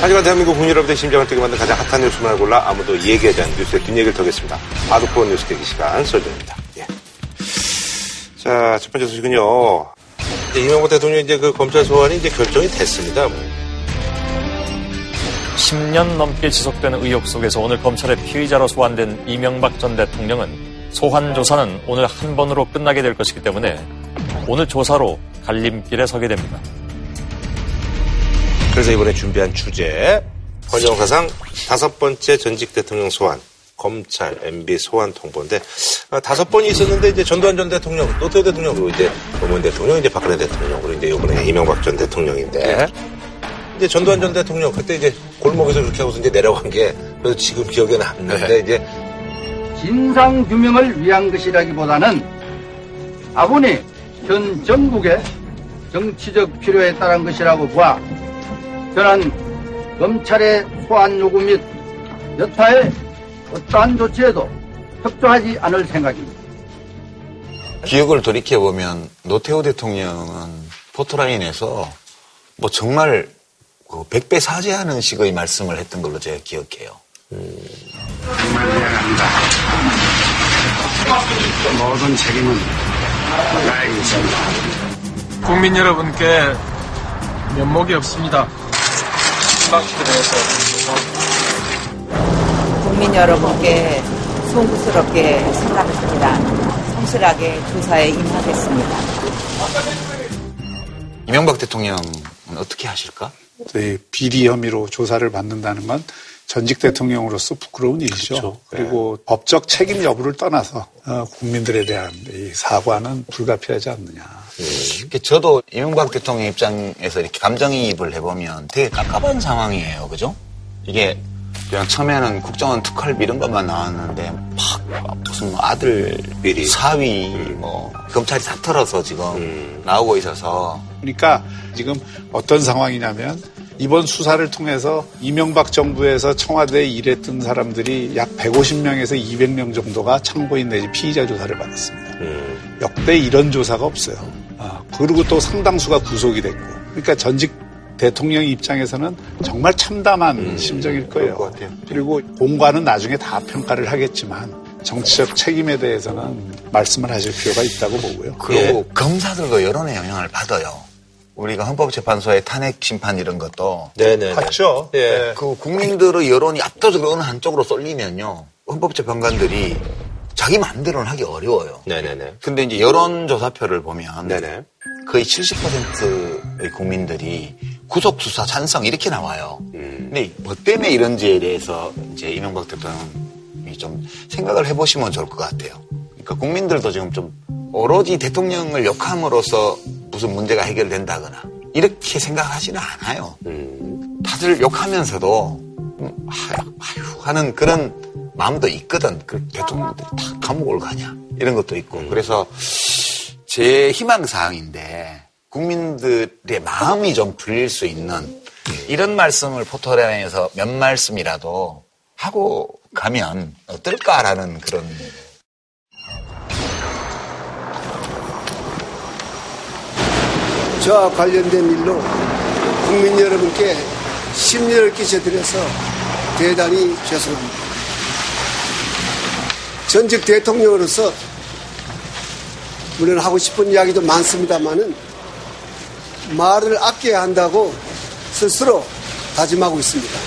하지만 대한민국 국민 여러분의 심장을 뛰게 만든 가장 핫한 뉴스만을 골라 아무도 얘기하지 않는 뉴스의 뒷얘기를 털겠습니다. 바둑폰 뉴스 대기 시간 설정입니다. 예. 자, 첫 번째 소식은요. 이명박 대통령 이제 그 검찰 소환이 이제 결정이 됐습니다. 10년 넘게 지속되는 의혹 속에서 오늘 검찰의 피의자로 소환된 이명박 전 대통령은 소환 조사는 오늘 한 번으로 끝나게 될 것이기 때문에 오늘 조사로 갈림길에 서게 됩니다. 그래서 이번에 준비한 주제 헌정사상 다섯 번째 전직 대통령 소환 검찰 MB 소환 통보인데 아, 다섯 번이 있었는데 이제 전두환 전 대통령, 노태우 대통령 그리고 이제 노무현 대통령, 이제 박근혜 대통령 그리고 이제 이번에 이명박 전 대통령인데 이제 전두환 전 대통령 그때 이제 골목에서 그렇게 하고서 이제 내려간 게 그래서 지금 기억에 남는데 이제 진상 규명을 위한 것이라기보다는 아버님 현 정국의 정치적 필요에 따른 것이라고 봐. 저는 검찰의 소환 요구 및 여타의 어떠한 조치에도 협조하지 않을 생각입니다. 기억을 돌이켜보면 노태우 대통령은 포토라인에서 뭐 정말 그 백배 사죄하는 식의 말씀을 했던 걸로 제가 기억해요. 모든 책임은 나에게 있습니다. 국민 여러분께 면목이 없습니다. 대해서 국민 여러분께 송구스럽게 생각합니다. 성실하게 조사에 임하겠습니다. 이명박 대통령은 어떻게 하실까? 네, 비리 혐의로 조사를 받는다는 건 전직 대통령으로서 부끄러운 일이죠. 그렇죠. 그리고 법적 책임 여부를 떠나서 어, 국민들에 대한 이 사과는 불가피하지 않느냐. 이렇게 저도 이명박 대통령 입장에서 이렇게 감정이입을 해보면 되게 깝깝한 상황이에요. 그죠? 이게 그냥 처음에는 국정원 특활비 이런 것만 나왔는데 막 무슨 뭐 아들 비리. 사위 뭐 검찰이 다 털어서 지금 나오고 있어서 그러니까 지금 어떤 상황이냐면 이번 수사를 통해서 이명박 정부에서 청와대에 일했던 사람들이 약 150명에서 200명 정도가 참고인 내지 피의자 조사를 받았습니다. 음, 역대 이런 조사가 없어요. 아, 그리고 또 상당수가 구속이 됐고. 그러니까 전직 대통령 입장에서는 정말 참담한 심정일 거예요. 음, 것 같아요. 그리고 공관은 나중에 다 평가를 하겠지만 정치적 책임에 대해서는 말씀을 하실 필요가 있다고 보고요. 그리고 검사들과 여론의 영향을 받아요. 우리가 헌법재판소의 탄핵 심판 이런 것도 네네. 맞죠? 예. 그 국민들의 여론이 압도적으로 어느 한쪽으로 쏠리면요. 헌법재판관들이 자기 마음대로는 하기 어려워요. 네네네. 근데 이제 여론조사표를 보면 네네. 거의 70%의 국민들이 구속수사 찬성 이렇게 나와요. 음. 근데 뭐 때문에 이런지에 대해서 이제 이명박 대통령이 좀 생각을 해보시면 좋을 것 같아요. 그러니까 국민들도 지금 좀 오로지 대통령을 욕함으로써 무슨 문제가 해결된다거나 이렇게 생각하지는 않아요. 음, 다들 욕하면서도 음, 아휴, 아휴 하는 그런 마음도 있거든. 그 대통령들이 다 감옥을 가냐 이런 것도 있고 그래서 제 희망 사항인데 국민들의 마음이 좀 풀릴 수 있는 이런 말씀을 포토라인에서 몇 말씀이라도 하고 가면 어떨까라는 그런 저와 관련된 일로 국민 여러분께 심려를 끼쳐드려서 대단히 죄송합니다. 전직 대통령으로서 물론 하고 싶은 이야기도 많습니다만은 말을 아껴야 한다고 스스로 다짐하고 있습니다.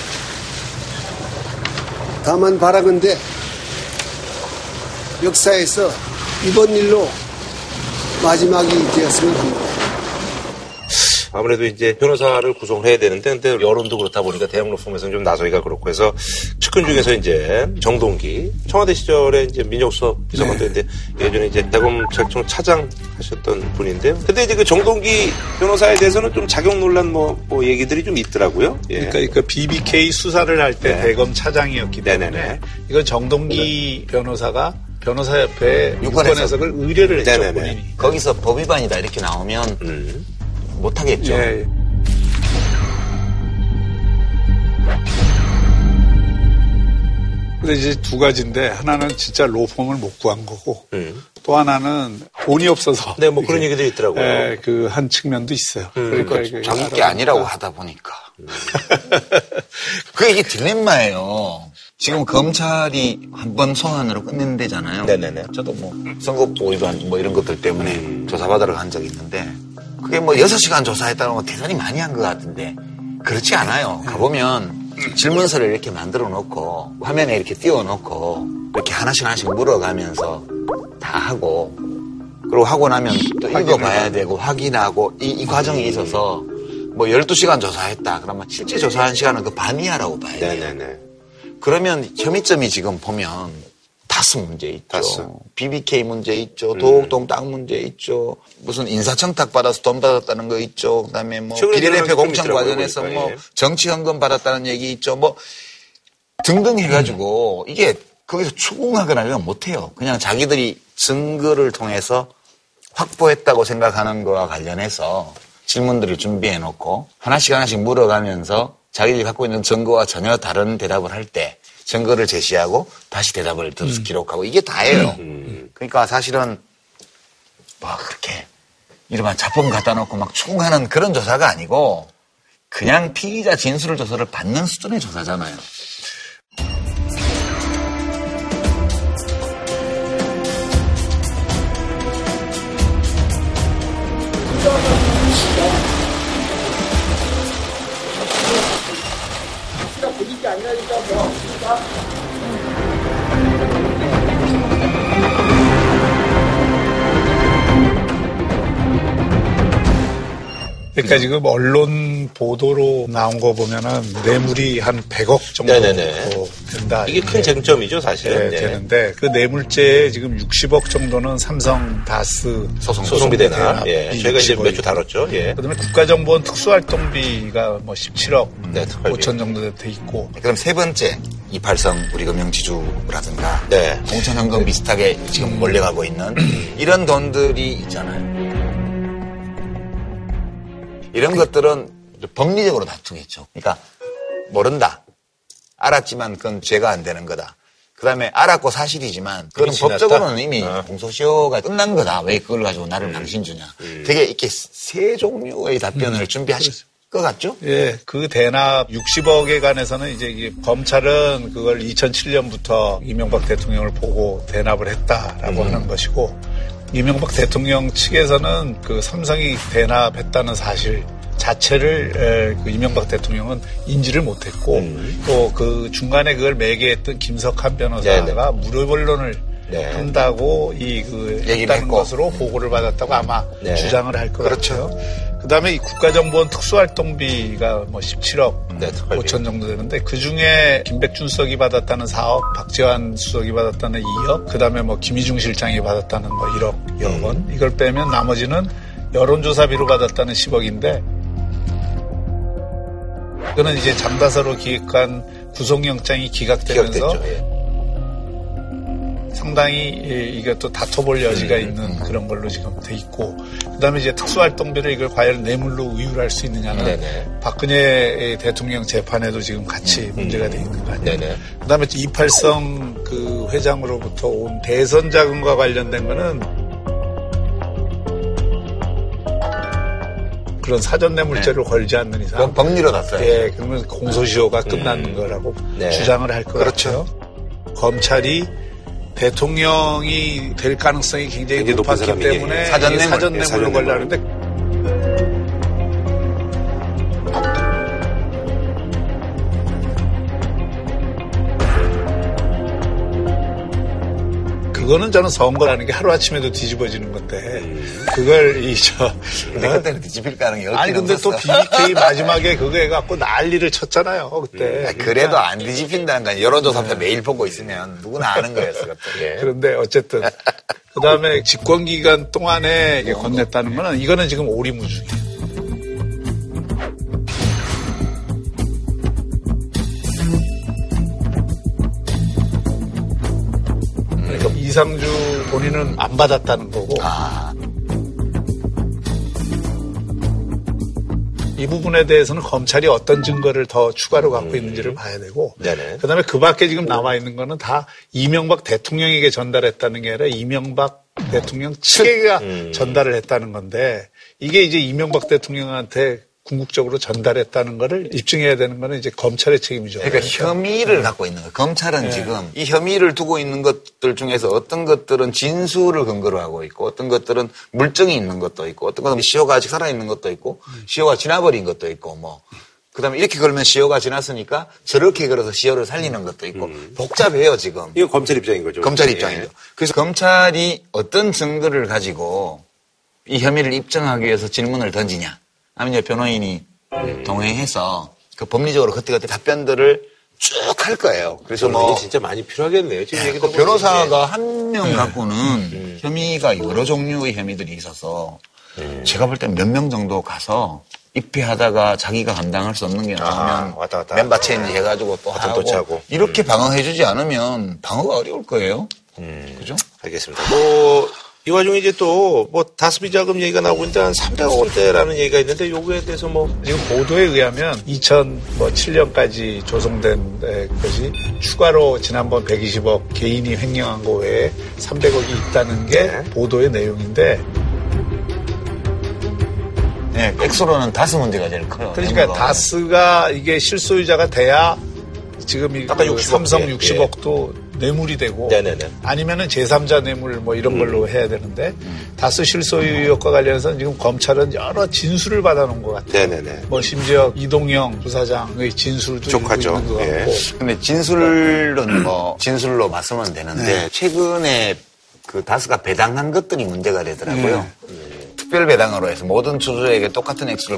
다만 바라건대 역사에서 이번 일로 마지막이 되었으면 합니다. 아무래도 이제 변호사를 구성을 해야 되는데, 근데 여론도 그렇다 보니까 대형 로펌에서는 좀 나서기가 그렇고 해서 측근 중에서 이제 정동기 청와대 시절에 이제 민정수석 비서관도 했는데 예전에 이제 대검찰청 차장 하셨던 분인데요. 근데 이제 그 정동기 변호사에 대해서는 좀 자격 논란 뭐, 뭐 얘기들이 좀 있더라고요. 예. 그러니까 그 BBK 수사를 할때 네. 대검 차장이었기 때문에 네네네. 이건 정동기 변호사가 변호사협회에 유권 유권 해석. 해석을 의뢰를 했죠 네네네. 본인이. 거기서 법 위반이다 이렇게 나오면 음. 못하겠죠. 예. 근데 이제 두 가지인데 하나는 진짜 로펌을 못 구한 거고 음. 또 하나는 돈이 없어서 네, 뭐 그런 얘기들이 있더라고요. 음. 그한 측면도 있어요. 그러니까 이게 자기 게 아니라고 하다 보니까 이게 딜레마예요. 지금 검찰이 한 번 소환으로 끝낸 데잖아요. 네네네. 저도 뭐 선거 보위반 뭐 이런 것들 때문에 조사받으러 간 적이 있는데 그게 뭐 6시간 조사했다는 건 대단히 많이 한 것 같은데 그렇지 않아요. 가보면 질문서를 이렇게 만들어 놓고 화면에 이렇게 띄워 놓고 이렇게 하나씩 하나씩 물어가면서 다 하고 그리고 하고 나면 또 읽어봐야 되고 확인하고 이, 이 과정이 있어서 뭐 12시간 조사했다. 그러면 실제 조사한 시간은 그 반 이하라고 봐야 돼요. 네네네. 그러면 혐의점이 지금 보면 다스 문제 있죠. 다스. BBK 문제 있죠. 도곡동 땅 문제 있죠. 무슨 인사청탁 받아서 돈 받았다는 거 있죠. 그다음에 뭐 비례대표 공천 보니까. 뭐 예. 정치 헌금 받았다는 얘기 있죠. 뭐 등등 해가지고 이게 거기서 추궁하거나 이런 거 못해요. 그냥 자기들이 증거를 통해서 확보했다고 생각하는 거와 관련해서 질문들을 준비해 놓고 하나씩 하나씩 물어가면서 자기들이 갖고 있는 증거와 전혀 다른 대답을 할 때 증거를 제시하고 다시 대답을 또 기록하고 이게 다예요. 그러니까 사실은 뭐 그렇게 이름한 자품 갖다 놓고 막 추궁하는 그런 조사가 아니고 그냥 피의자 진술 조사를 받는 수준의 조사잖아요. 感起来就交给我啊 그러니까 지금 언론 보도로 나온 거 보면은 뇌물이 한 100억 정도 네네네. 된다. 이게 큰 쟁점이죠, 사실. 네, 네. 되는데 그 뇌물죄에 지금 60억 정도는 삼성 다스 소송 소송비. 대납 예. 이 저희가 이제 60억 몇주 다뤘죠. 예. 그다음에 국가정보원 특수활동비가 뭐 17억 네, 특활비. 5천 정도 돼 있고 그럼 세 번째 이팔성 우리 금융지주라든가 네. 공천 현금 비슷하게 지금 몰려가고 있는 이런 돈들이 있잖아요. 이런 것들은 법리적으로 다투겠죠. 그러니까 모른다. 알았지만 그건 죄가 안 되는 거다. 그 다음에 알았고 사실이지만 그건? 법적으로는 이미 아. 공소시효가 끝난 거다. 왜 그걸 가지고 나를 망신 주냐. 되게 이렇게 세 종류의 답변을 준비하실 것 같죠? 예, 그 대납 60억에 관해서는 이제 검찰은 그걸 2007년부터 이명박 대통령을 보고 대납을 했다라고 하는 것이고 이명박 대통령 측에서는 그 삼성이 대납했다는 사실 자체를 에, 그 이명박 대통령은 인지를 못했고 또그 중간에 그걸 매개했던 김석한 변호사가 무료 변론을 네. 한다고 이그 얘기를 했다는 했고. 것으로 보고를 받았다고 아마 네. 주장을 할것 그렇죠. 같아요. 그다음에 이 국가정보원 특수활동비가 뭐 17억 네, 특활비. 5천 정도 되는데 그 중에 김백준 수석이 받았다는 4억, 박재환 수석이 받았다는 2억, 그다음에 뭐 김희중 실장이 받았다는 뭐 1억, 2억 원 이걸 빼면 나머지는 여론조사비로 받았다는 10억인데 그거는 이제 장다서로 기획한 구속영장이 기각되면서. 예. 상당히 이- 이것도 다퉈볼 여지가 음, 있는 그런 걸로 지금 돼 있고 그다음에 이제 특수활동비를 이걸 과연 뇌물로 의율할 수 있느냐는 네네. 박근혜 대통령 재판에도 지금 같이 문제가 돼 있는 거 아니에요. 네네. 그다음에 이팔성 그 회장으로부터 온 대선 자금과 관련된 거는 그런 사전 뇌물죄를 걸지 않는 이상 법리로 다퉈요. 예, 그러면 공소시효가 끝나는 거라고 네. 주장을 할것 그렇죠. 검찰이 대통령이 될 가능성이 굉장히 높았기 때문에 사전 이 뇌물, 사전 예, 사전. 걸려는데 그거는 저는 선거라는 게 하루아침에도 뒤집어지는 건데 그걸 이 저 근데 그때는 뒤집힐 가능성이 없긴 아니 근데 또 없었어. BBK 마지막에 그거 해갖고 난리를 쳤잖아요 그때. 아, 그래도 안 뒤집힌다는 건 여론조사부터 매일 보고 있으면 누구나 아는 거였어. 그것도. 예. 그런데 어쨌든 그 다음에 집권 기간 동안에 건넸다는 거는 이거는 지금 오리무중이에요. 이상주 본인은 안 받았다는 거고. 아, 이 부분에 대해서는 검찰이 어떤 증거를 더 추가로 갖고 있는지를 봐야 되고. 네네. 그다음에 그 밖에 지금 남아 있는 거는 다 이명박 대통령에게 전달했다는 게 아니라 이명박 대통령 측에가 전달을 했다는 건데 이게 이제 이명박 대통령한테 궁극적으로 전달했다는 거를 입증해야 되는 거는 이제 검찰의 책임이죠. 그러니까 혐의를 갖고 있는 거예요. 검찰은 지금 이 혐의를 두고 있는 것들 중에서 어떤 것들은 진술을 근거로 하고 있고 어떤 것들은 물증이 있는 것도 있고 어떤 것은 시효가 아직 살아있는 것도 있고 시효가 지나버린 것도 있고 뭐 그다음에 이렇게 걸면 시효가 지났으니까 저렇게 걸어서 시효를 살리는 것도 있고 복잡해요 지금. 이건 검찰 입장인 거죠. 검찰 예. 입장이죠. 그래서 검찰이 어떤 증거를 가지고 이 혐의를 입증하기 위해서 질문을 던지냐. 아니면 변호인이 동행해서 그 법리적으로 그때그때 답변들을 쭉 할 거예요. 그래서 뭐 이게 진짜 많이 필요하겠네요. 지금 얘기 그. 변호사가 한 명 갖고는 혐의가 여러 종류의 혐의들이 있어서 제가 볼땐몇명 정도 가서 입회하다가 자기가 감당할 수 없는 게 나오면 아, 왔다 갔다 멤버 체인지 해가지고 또 하고 또 차고. 이렇게 방어해주지 않으면 방어가 어려울 거예요. 그죠? 알겠습니다. 뭐, 이 와중에 이제 또, 뭐, 다스비 자금 얘기가 나오고 있는데 한 300억 원대라는 얘기가 있는데, 요거에 대해서 뭐, 지금 보도에 의하면 2007년까지 조성된 에, 것이 추가로 지난번 120억 개인이 횡령한 거 외에 300억이 있다는 게 네. 보도의 내용인데 네, 액수로는 다스 문제가 제일 커요. 그러니까 내부가. 다스가 이게 실소유자가 돼야 지금 이 아까 그 60억, 삼성 예, 60억도 뇌물이 되고 네네네. 아니면은 제3자 뇌물 뭐 이런 걸로 해야 되는데 다스 실소유역과 관련해서 지금 검찰은 여러 진술을 받아놓은 것 같아요. 네네네. 뭐 심지어 이동영 부사장의 진술도 족하죠. 있는 것 예. 같고 근데 진술은 뭐 진술로 말씀은 되는데 네. 최근에 그 다스가 배당한 것들이 문제가 되더라고요. 특별 배당으로 해서 모든 주주에게 똑같은 액수를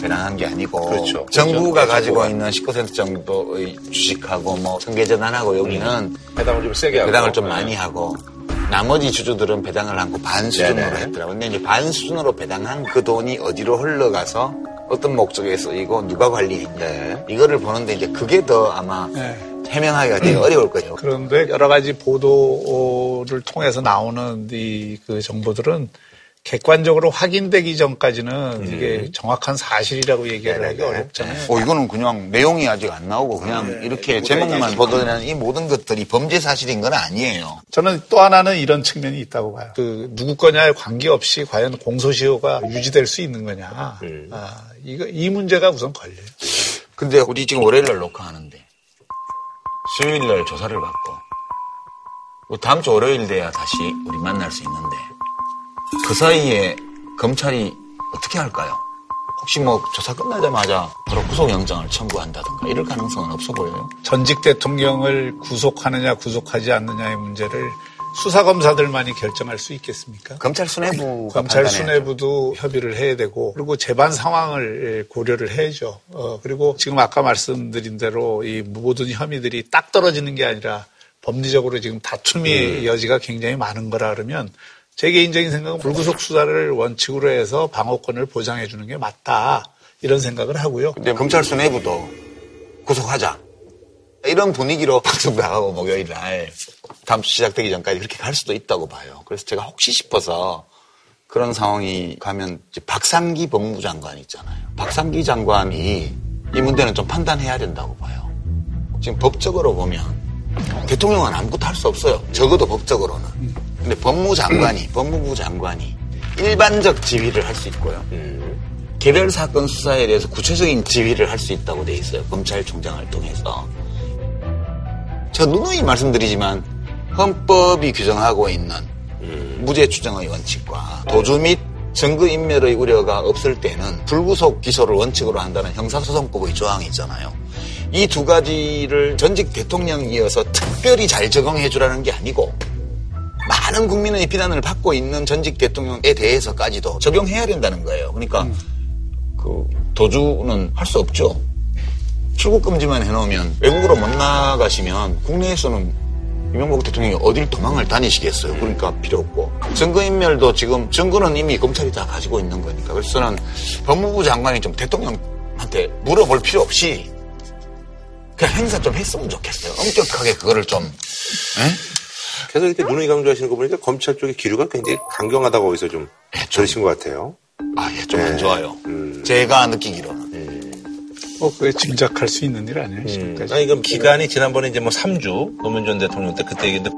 배당한 게 아니고 그렇죠. 정부가 그렇죠. 가지고. 있는 19% 정도의 주식하고 뭐 승계전환하고 여기는 배당을 좀 세게 하고. 배당을 좀 네. 많이 하고 나머지 주주들은 배당을 않고 반 수준으로 네네. 했더라고요. 근데 이제 반 수준으로 배당한 그 돈이 어디로 흘러가서 어떤 목적에 쓰이고 누가 관리했냐 네. 이거를 보는데 이제 그게 더 아마 네. 해명하기가 되게 어려울 거예요. 그런데 여러 가지 보도를 통해서 나오는 이 그 정보들은 객관적으로 확인되기 전까지는 이게 정확한 사실이라고 얘기를 하기 어렵잖아요. 어, 이거는 그냥 내용이 아직 안 나오고 그냥 이렇게 제목만 보도되는 이 모든 것들이 범죄 사실인 건 아니에요. 저는 또 하나는 이런 측면이 있다고 봐요. 그 누구 거냐에 관계없이 과연 공소시효가 유지될 수 있는 거냐. 아, 이거 이 문제가 우선 걸려요. 근데 우리 지금 월요일 날 녹화하는데 수요일 날 조사를 받고 뭐 다음 주 월요일 돼야 다시 우리 만날 수 있는데 그 사이에 검찰이 어떻게 할까요? 혹시 뭐 조사 끝나자마자 바로 구속영장을 청구한다든가 이럴 가능성은 없어 보여요. 전직 대통령을 구속하느냐 구속하지 않느냐의 문제를 수사 검사들만이 결정할 수 있겠습니까? 검찰 수뇌부가 검찰. 수뇌부도 협의를 해야 되고 그리고 재반 상황을 고려를 해야죠. 어, 그리고 지금 아까 말씀드린 대로 이 모든 혐의들이 딱 떨어지는 게 아니라 법리적으로 지금 다툼의 여지가 굉장히 많은 거라 그러면 제 개인적인 생각은 불구속 수사를 원칙으로 해서 방어권을 보장해 주는 게 맞다 이런 생각을 하고요. 근데 검찰 수뇌부도 구속하자. 이런 분위기로 방송 나가고 목요일 날 다음 주 시작되기 전까지 그렇게 갈 수도 있다고 봐요. 그래서 제가 혹시 싶어서 그런 상황이 가면 박상기 법무부 장관 있잖아요. 박상기 장관이 이 문제는 좀 판단해야 된다고 봐요. 지금 법적으로 보면 대통령은 아무것도 할 수 없어요. 적어도 법적으로는. 근데 법무장관이, 법무부 장관이 일반적 지휘를 할 수 있고요. 개별 사건 수사에 대해서 구체적인 지휘를 할 수 있다고 돼 있어요. 검찰총장을 통해서. 저 누누이 말씀드리지만 헌법이 규정하고 있는 무죄 추정의 원칙과 도주 및 증거 인멸의 우려가 없을 때는 불구속 기소를 원칙으로 한다는 형사소송법의 조항이 있잖아요. 이 두 가지를 전직 대통령이어서 특별히 잘 적용해 주라는 게 아니고 많은 국민의 비난을 받고 있는 전직 대통령에 대해서까지도 적용해야 된다는 거예요. 그러니까 그 도주는 할 수 없죠. 출국 금지만 해놓으면 외국으로 못 나가시면 국내에서는 이명박 대통령이 어딜 도망을 다니시겠어요. 그러니까 필요 없고 증거인멸도 지금 증거는 이미 검찰이 다 가지고 있는 거니까 그래서 저는 법무부 장관이 좀 대통령한테 물어볼 필요 없이 그냥 행사 좀 했으면 좋겠어요. 엄격하게 그거를 좀 에? 그래서 이렇게 누누이 강조하시는 거 보니까 검찰 쪽의 기류가 굉장히 강경하다고 거기서 좀 들으신 것 같아요. 아, 예, 좀안 네. 좋아요. 음. 제가 느끼기로는. 뭐 그게 짐작할 수 있는 일 아니에요 음. 지금까지. 아니, 이건 기간이 지난번에 이제 뭐 3주, 노무현 전 대통령 때 그때 얘기인데,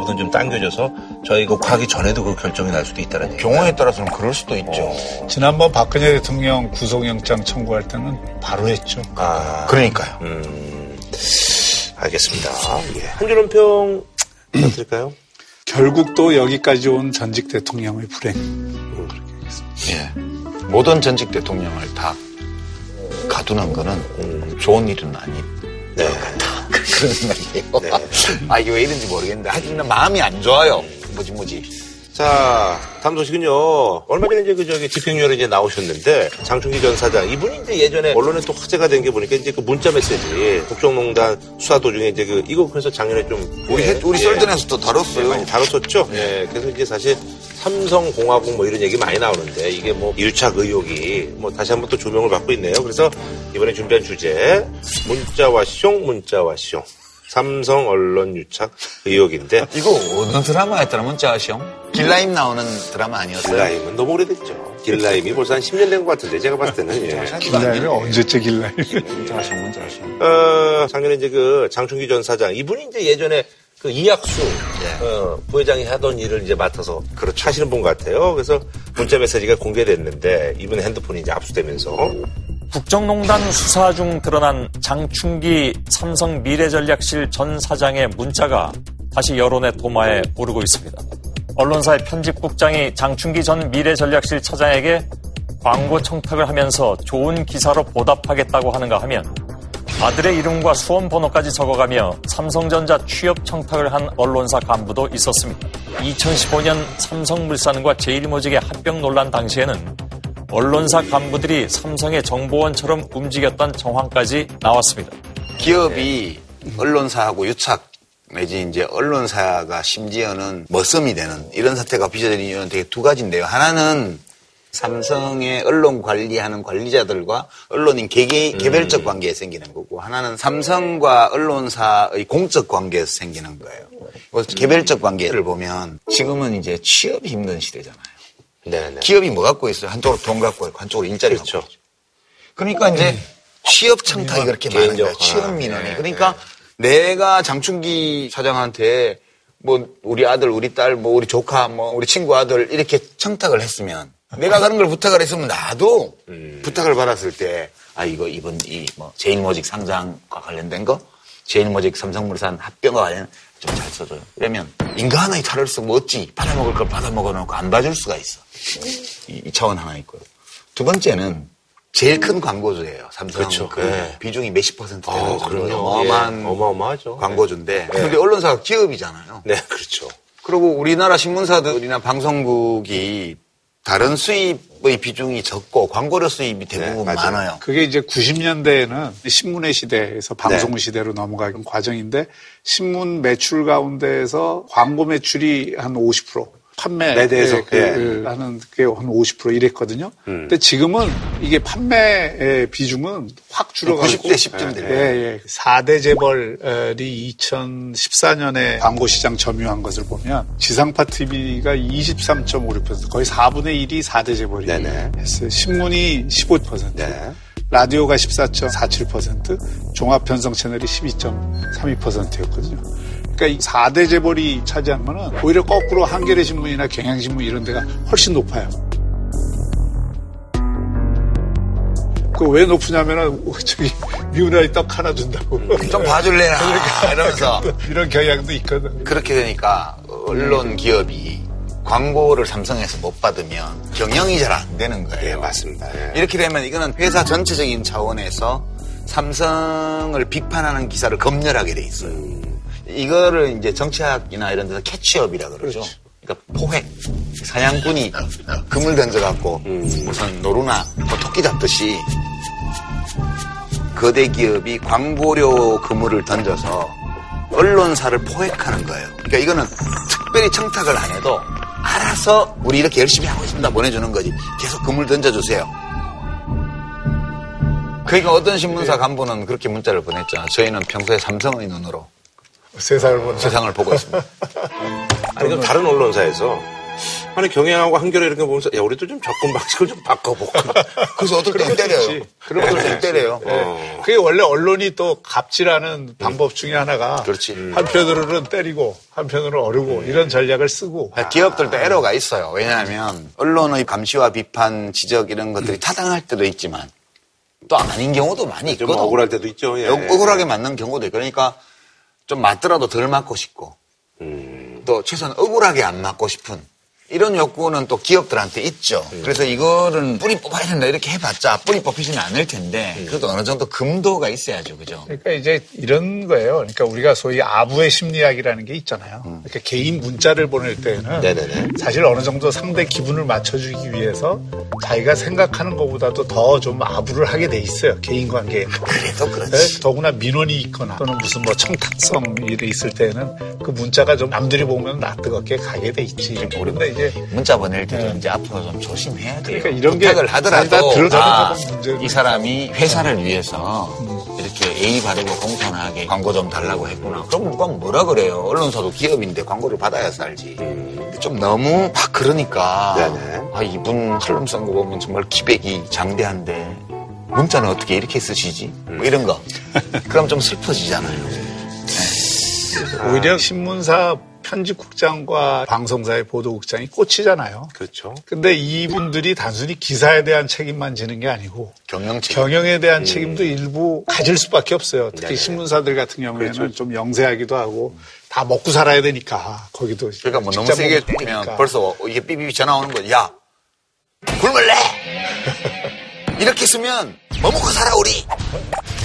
뭐든 좀 당겨져서 저희가 가기 전에도 그 결정이 날 수도 있다는 얘기. 경우에 따라서는 그럴 수도 있죠. 지난번 박근혜 대통령 구속영장 청구할 때는 바로 했죠. 아, 그러니까요. 음, 알겠습니다. 예. 한 줄은 평 부탁드릴까요? 결국 또 여기까지 온 전직 대통령의 불행. 예. 모든 전직 대통령을 다 가두는 거는 좋은 일은 아니. 네. 그런 생각이에요. 아, 이게 왜 이런지 모르겠는데. 하여튼 마음이 안 좋아요. 뭐지, 뭐지. 자, 다음 소식은요. 얼마 전에 이제 그 저기 집행유예로 이제 나오셨는데 장충기 전 사장 이분이 이제 예전에 언론에 또 화제가 된 게 보니까 이제 그 문자 메시지 국정농단 수사 도중에 이제 그 이거 그래서 작년에 좀 우리, 예, 해- 우리 예, 썰전에서도 예, 다뤘어요. 많이 다뤘었죠. 예, 그래서 이제 사실 삼성공화국 뭐 이런 얘기 많이 나오는데 이게 뭐 일착 의혹이 뭐 다시 한번 또 조명을 받고 있네요. 그래서 이번에 준비한 주제 문자와 숑 문자와 숑 삼성 언론 유착 의혹인데 이거 어느 드라마였더라, 문자 아시오? 길라임 나오는 드라마 아니었어요? 길라임은 너무 오래됐죠. 길라임이 벌써 한 10년 된 것 같은데 제가 봤을 때는 예. 길라임이 언제째 길라임? 문자 아시오, 문자 아시오. 어, 작년에 이제 그 장충기 전 사장 이분이 이제 예전에 그 이학수 어, 부회장이 하던 일을 이제 맡아서 그렇죠. 하시는 분 같아요. 그래서 문자 메시지가 공개됐는데 이분 핸드폰이 이제 압수되면서 국정농단 수사 중 드러난 장충기 삼성 미래전략실 전 사장의 문자가 다시 여론의 도마에 오르고 있습니다. 언론사의 편집국장이 장충기 전 미래전략실 차장에게 광고 청탁을 하면서 좋은 기사로 보답하겠다고 하는가 하면 아들의 이름과 수험 번호까지 적어가며 삼성전자 취업 청탁을 한 언론사 간부도 있었습니다. 2015년 삼성물산과 제일모직의 합병 논란 당시에는 언론사 간부들이 삼성의 정보원처럼 움직였던 정황까지 나왔습니다. 기업이 언론사하고 유착 내지 이제 언론사가 심지어는 머슴이 되는 이런 사태가 빚어지는 이유는 되게 두 가지인데요. 하나는 삼성의 언론 관리하는 관리자들과 언론인 개개, 개별적 관계에 생기는 거고 하나는 삼성과 언론사의 공적 관계에서 생기는 거예요. 개별적 관계를 보면 지금은 이제 취업이 힘든 시대잖아요. 네네. 기업이 뭐 갖고 있어요? 한쪽으로 돈 갖고 있고 한쪽으로 일자리 그렇죠. 갖고 있죠. 그러니까 이제 취업 청탁이 그렇게 많은 거예요. 취업 아, 민원이. 네, 그러니까 내가 장충기 사장한테 뭐 우리 아들, 우리 딸, 뭐 우리 조카, 뭐 우리 친구 아들 이렇게 청탁을 했으면 내가 그런 걸 부탁을 했으면 나도 음. 부탁을 받았을 때 아 이거 이번 이 뭐 제일모직 상장과 관련된 거, 제일모직 삼성물산 합병과 관련 좀 잘 써줘요. 하나의 차를 쓰고 어찌 받아먹을 걸 받아먹어 놓고 안 봐줄 수가 있어. 이, 이 차원 하나 있고요. 두 번째는 제일 큰 광고주예요. 삼성 그렇죠. 그 네. 비중이 몇십 퍼센트 되는 아, 정도로 그럼요. 어마어마한 예, 어마어마하죠. 광고주인데 근데 언론사가 기업이잖아요. 네, 그렇죠. 그리고 우리나라 신문사들이나 방송국이 다른 수입의 비중이 적고 광고료 수입이 대부분 네. 많아요. 그게 이제 90년대에는 신문의 시대에서 방송 네. 시대로 넘어가는 과정인데 신문 매출 가운데에서 광고 매출이 한 50% 판매 매대에서, 그, 예. 그 하는 게 한 50% 이랬거든요. 음. 근데 지금은 이게 판매의 비중은 확 줄어가고 90대 10쯤 돼요. 예, 예. 4대 재벌이 2014년에 광고 시장 점유한 것을 보면 지상파 TV가 23.56% 거의 4분의 1이 4대 재벌이 네네. 했어요. 신문이 15%. 네. 라디오가 14.47%, 종합 편성 채널이 12.32%였거든요. 그러니까 이 4대 재벌이 차지한 거는 오히려 거꾸로 한겨레 신문이나 경향신문 이런 데가 훨씬 높아요. 그왜 높으냐면은 저기 미우나리 떡 하나 준다고 좀 봐줄래나 이러면서 이런 경향도 있거든. 그렇게 되니까 언론 기업이 광고를 삼성에서 못 받으면 경영이 잘 안 되는 거예요. 예, 맞습니다. 예. 이렇게 되면 이거는 회사 전체적인 차원에서 삼성을 비판하는 기사를 검열하게 돼 있어요. 이거를 이제 정치학이나 이런 데서 캐치업이라 그러죠. 그러니까 포획. 사냥꾼이 금을 던져갖고 무슨 노루나 뭐 토끼 잡듯이 거대 기업이 광고료 그물을 던져서 언론사를 포획하는 거예요. 그러니까 이거는 특별히 청탁을 안 해도 알아서 우리 이렇게 열심히 하고 있습니다 보내주는 거지. 계속 그물 던져주세요. 그러니까 어떤 신문사 간부는 그렇게 문자를 보냈잖아. 저희는 평소에 삼성의 눈으로 세상을 보는 세상을 보고 있습니다. 아니, 그럼 다른 언론사에서 아니 경향하고 한겨레 이런 거 보면서 야 우리도 좀 접근 방식을 좀 바꿔볼까. 그래서 어떨 땐 때려요. 그런 땐 때려요. 예. 그게 원래 언론이 또 갑질하는 방법 중에 하나가 그렇지. 음. 한편으로는 때리고 한편으로는 어르고 이런 전략을 쓰고 기업들도 에러가 있어요. 왜냐하면 언론의 감시와 비판, 지적 이런 것들이 타당할 때도 있지만 또 아닌 경우도 많이 좀 있거든. 억울할 때도 있죠. 예. 역- 억울하게 맞는 경우도 있고 그러니까 좀 맞더라도 덜 맞고 싶고 음. 또 최소한 억울하게 안 맞고 싶은 이런 욕구는 또 기업들한테 있죠. 음. 그래서 이거는 뿌리 뽑아야 된다 이렇게 해봤자 뿌리 뽑히지는 않을 텐데 음. 그래도 어느 정도 금도가 있어야죠. 그죠? 그러니까 이제 이런 거예요. 그러니까 우리가 소위 아부의 심리학이라는 게 있잖아요. 그러니까 개인 문자를 보낼 때는 네네네. 사실 어느 정도 상대 기분을 맞춰주기 위해서 자기가 생각하는 것보다도 더 좀 아부를 하게 돼 있어요. 개인 관계에. 그래도 그렇지. 네, 더구나 민원이 있거나 또는 무슨 뭐 청탁성 일이 있을 때는 그 문자가 좀 남들이 보면 낯뜨겁게 가게 돼 있지. 그런데 이제 문자 보낼 때도 이제 앞으로 좀 조심해야 돼요. 그러니까 이런 게 부탁을 하더라도 아, 이 사람이 회사를 위해서 이렇게 예의 바르고 공손하게 광고 좀 달라고 했구나. 그럼 누가 뭐라 그래요? 언론사도 기업인데 광고를 받아야 살지. 근데 좀 너무 막 그러니까 네네. 아 이분 칼럼 쓴 거 보면 정말 기백이 장대한데 문자는 어떻게 이렇게 쓰시지? 뭐 이런 거. 그럼 좀 슬퍼지잖아요. 오히려 신문사 편집국장과 방송사의 보도국장이 꽂히잖아요. 그렇죠. 근데 이분들이 단순히 기사에 대한 책임만 지는 게 아니고 경영 책임. 경영에 대한 책임도 일부 가질 수밖에 없어요. 특히 네네. 신문사들 같은 경우에는 그렇죠. 좀 영세하기도 하고 다 먹고 살아야 되니까 거기도 그러니까 뭐 너무 세게 살니까. 벌써 이게 삐삐 전화 오는 거야. 야, 굶을래? 이렇게 쓰면 뭐 먹고 살아 우리?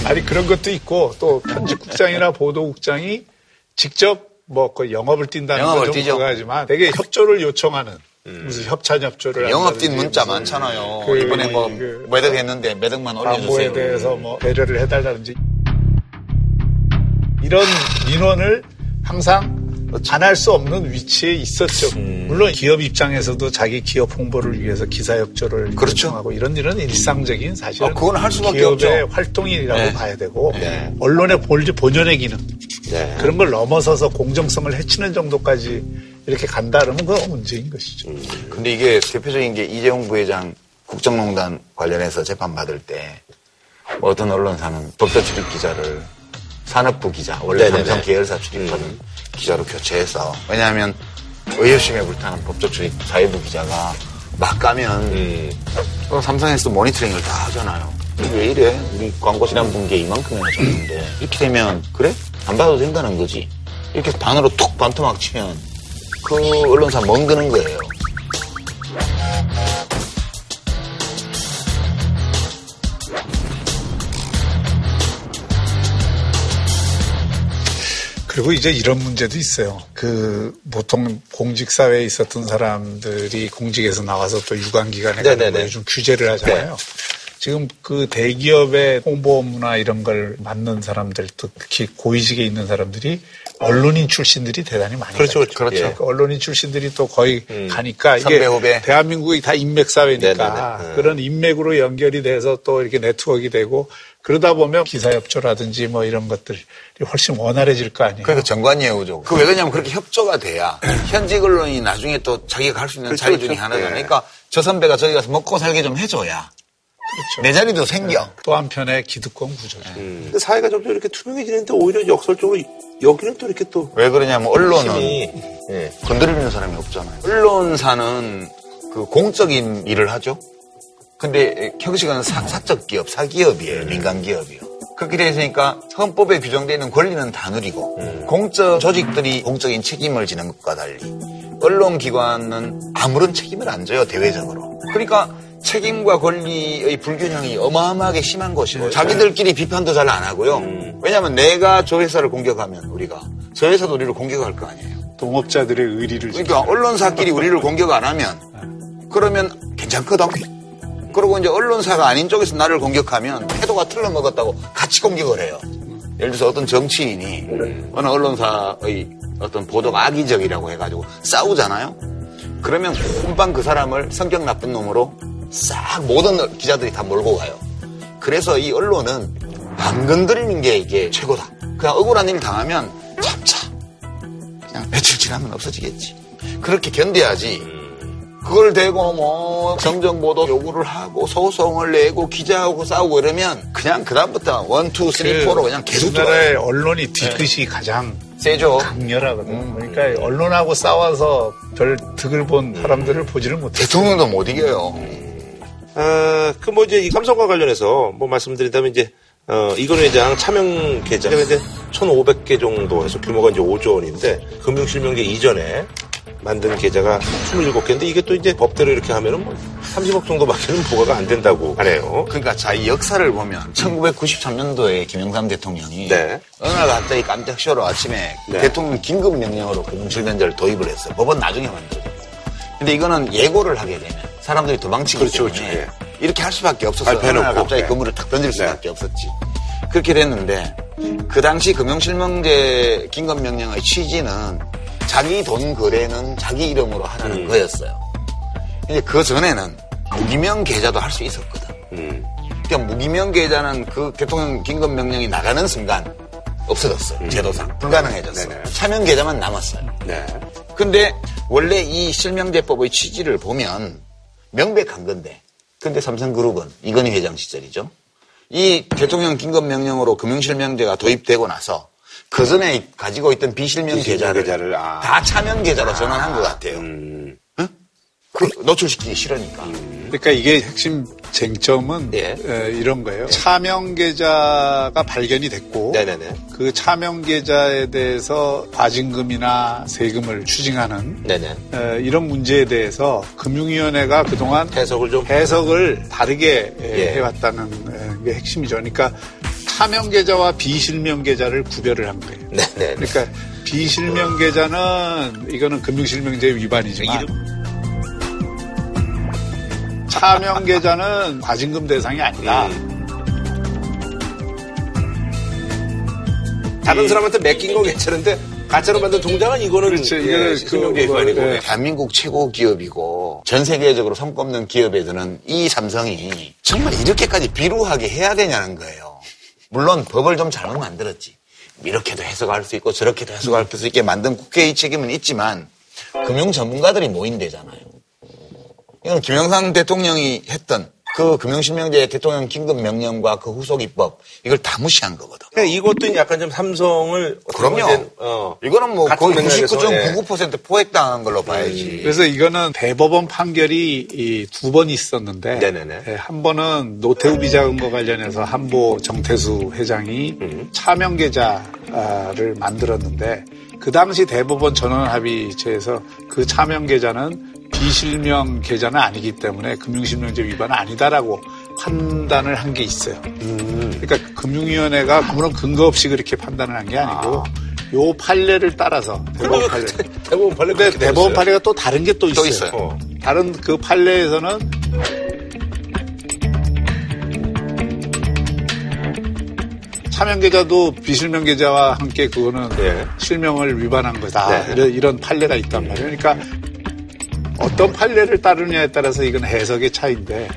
아니 그런 것도 있고 또 편집국장이나 보도국장이 직접 뭐그 영업을 뛴다는 영업을 뛰죠. 그거하지만 되게 협조를 요청하는 무슨 협찬 협조를 영업 뛴 문자 많잖아요. 그- 이번에 뭐 그- 매덕 했는데 매덕만 올려주세요. 대해서 뭐 배려를 해달라든지 이런 민원을 항상 안할수 없는 위치에 있었죠. 음. 물론 기업 입장에서도 자기 기업 홍보를 위해서 기사 협조를 그렇죠. 요청하고 이런 일은 일상적인 사실은 아, 그건 할 수밖에 기업의 없죠. 활동이라고 네. 봐야 되고 네. 언론의 본- 본연의 기능 네. 그런 걸 넘어서서 공정성을 해치는 정도까지 이렇게 간다 그러면 그건 문제인 것이죠. 근데 이게 대표적인 게 이재용 부회장 국정농단 관련해서 재판 받을 때뭐 어떤 언론사는 법조 출입 기자를 산업부 기자, 원래 네네네. 삼성 계열사 출입하는 기자로 교체해서 왜냐하면 의협심에 불타는 법조 출입 사회부 기자가 막 가면 음. 어, 삼성에서 모니터링을 다 하잖아요. 왜 이래? 우리 광고 지난 분기에 이만큼이나 줬는데 이렇게 되면 그래? 안 받아도 된다는 거지. 이렇게 반으로 툭 반토막 치면 그 언론사 멍드는 거예요. 그리고 이제 이런 문제도 있어요. 그 보통 공직 사회에 있었던 사람들이 공직에서 나와서 또 유관 기관에 가는. 거에 좀 규제를 하잖아요. 지금 그 대기업의 홍보 업무나 이런 걸 맡는 사람들, 또 특히 고위직에 있는 사람들이 언론인 출신들이 대단히 많이 그렇죠, 가요. 그렇죠. 예, 그 언론인 출신들이 또 거의 가니까 선배, 이게 후배. 대한민국이 다 인맥 사회니까. 음. 그런 인맥으로 연결이 돼서 또 이렇게 네트워크가 되고 그러다 보면 기사 협조라든지 뭐 이런 것들이 훨씬 원활해질 거 아니에요. 그러니까 정관예우죠. 그 왜 그러냐면 그렇게 협조가 돼야 현직 언론이 나중에 또 자기가 갈수 있는 그렇죠, 자리 중에 그렇죠. 네. 그러니까 저 선배가 저기 가서 먹고 살게 좀 해줘야 내 자리도 생겨. 또 한편의 기득권 구조죠. 근데 사회가 점점 이렇게 투명해지는데 오히려 역설적으로 여기는 또 이렇게 또 왜 그러냐면 언론은 예. 건드리는 사람이 없잖아요. 언론사는 그 공적인 일을 하죠. 근데 형식은 사, 사적 기업, 사기업이에요. 민간 기업이요. 그렇게 되니까 헌법에 규정되어 있는 권리는 다 누리고 공적 조직들이 공적인 책임을 지는 것과 달리 언론기관은 아무런 책임을 안 져요. 대외적으로. 그러니까 책임과 권리의 불균형이 어마어마하게 심한 것이고 자기들끼리 비판도 잘 안 하고요. 왜냐하면 내가 저 회사를 공격하면 우리가 저 회사도 우리를 공격할 거 아니에요. 동업자들의 의리를 그러니까 언론사끼리 우리를 공격 안 하면 그러면 괜찮거든. 그리고 이제 언론사가 아닌 쪽에서 나를 공격하면 태도가 틀려먹었다고 같이 공격을 해요. 예를 들어서 어떤 정치인이 어느 언론사의 어떤 보도가 악의적이라고 해가지고 싸우잖아요. 그러면 금방 그 사람을 성격 나쁜 놈으로 싹 모든 기자들이 다 몰고 가요. 그래서 이 언론은 안 건드리는 게 이게 최고다. 그냥 억울한 일 당하면 참자. 그냥 며칠 지나면 없어지겠지. 그렇게 견뎌야지 그걸 대고 뭐 정정보도 요구를 하고 소송을 내고 기자하고 싸우고 이러면 그냥 그다음부터 one, two, three, four로 그냥 계속 우리나라의 들어요. 언론이 뒤끝이 가장 세죠. 강렬하거든. 음. 그러니까 언론하고 싸워서 별 득을 본 사람들을 보지를 못해. 대통령도 못 이겨요. 아, 그 뭐 이제 이 삼성과 관련해서 뭐 말씀드린다면 이제 어, 이건우 회장 차명 계좌가 이제 1,500개 정도 해서 규모가 이제 5조 원인데 금융실명제 이전에 만든 계좌가 27개인데 이게 또 이제 법대로 이렇게 하면은 뭐 30억 정도밖에는 부과가 안 된다고 하네요. 그러니까 자, 이 역사를 보면 1993년도에 김영삼 대통령이 네. 어느 날 갑자기 깜짝 쇼로 아침에 네. 대통령 긴급 명령으로 금융실면제를 도입을 했어요. 법은 나중에 만들어졌고. 근데 이거는 예고를 하게 되면 사람들이 도망치기 그렇죠, 때문에 그렇죠. 이렇게 할 수밖에 없었어요. 어느 날 갑자기 네. 건물을 탁 던질 수밖에 없었지. 그렇게 됐는데 그 당시 금융실명제 긴급명령의 취지는 자기 돈 거래는 자기 이름으로 하라는 음. 거였어요. 근데 그 전에는 무기명 계좌도 할 수 있었거든. 음. 그러니까 무기명 계좌는 그 대통령 긴급 명령이 나가는 순간 없어졌어요. 제도상 불가능해졌어요. 음. 네네. 차명 계좌만 남았어요. 네. 근데 원래 이 실명제법의 취지를 보면 명백한 건데, 근데 삼성그룹은 이건희 회장 시절이죠. 이 대통령 긴급 명령으로 금융실명제가 도입되고 나서 그 전에 가지고 있던 비실명 비실명 계좌를, 계좌를, 아. 다 차명 계좌로 전환한 것 같아요. 음. 그 노출시키기 싫으니까. 그러니까 이게 핵심 쟁점은 예. 에, 이런 거예요. 차명 계좌가 발견이 됐고 네네네. 그 차명 계좌에 대해서 과징금이나 세금을 추징하는 네네. 에, 이런 문제에 대해서 금융위원회가 그동안 해석을 좀. 해석을 다르게 에, 예. 해왔다는 에, 게 핵심이죠. 그러니까 차명 계좌와 비실명 계좌를 구별을 한 거예요. 네네. 그러니까 비실명 계좌는 이거는 금융실명제 위반이지만 차명 계좌는 과징금 대상이 아니다. 음. 다른 사람한테 맡긴 건 괜찮은데 가짜로 만든 통장은 이거는 그렇죠. 예, 이거는 실명제 그, 위반이고. 예. 대한민국 최고 기업이고 전 세계적으로 손꼽는 기업에 드는 이 삼성이 정말 이렇게까지 비루하게 해야 되냐는 거예요. 물론 법을 좀 잘못 만들었지. 이렇게도 해석할 수 있고 저렇게도 해석할 수 있게 만든 국회의 책임은 있지만 금융 전문가들이 모인 데잖아요. 이건 김영삼 대통령이 했던 그 금융실명제 대통령 긴급 명령과 그 후속 입법 이걸 다 무시한 거거든. 그러니까 이것도 약간 좀 삼성을 그럼요. 어, 이거는 뭐 거의 맥락에서, 예. 99.99% 포획당한 걸로 봐야지. 그래서 이거는 대법원 판결이 두 번 있었는데 네네네. 예, 한 번은 노태우 비자금과 관련해서 한보 정태수 회장이 음. 차명 계좌를 만들었는데 그 당시 대법원 전원 합의체에서 그 차명 계좌는 비실명 계좌는 아니기 때문에 금융실명제 위반은 아니다라고 판단을 한 게 있어요. 음. 그러니까 금융위원회가 아무런 근거 없이 그렇게 판단을 한 게 아니고 요 판례를 따라서 대법원 판례. 대법원 판례 근데 대법원 되었어요. 판례가 또 다른 게 또 있어요. 있어요. 어. 다른 그 판례에서는 차명 계좌도 비실명 계좌와 함께 그거는 예. 실명을 위반한 거다. 네. 이런 판례가 있단 말이에요. 그러니까 어떤 판례를 따르냐에 따라서 이건 해석의 차이인데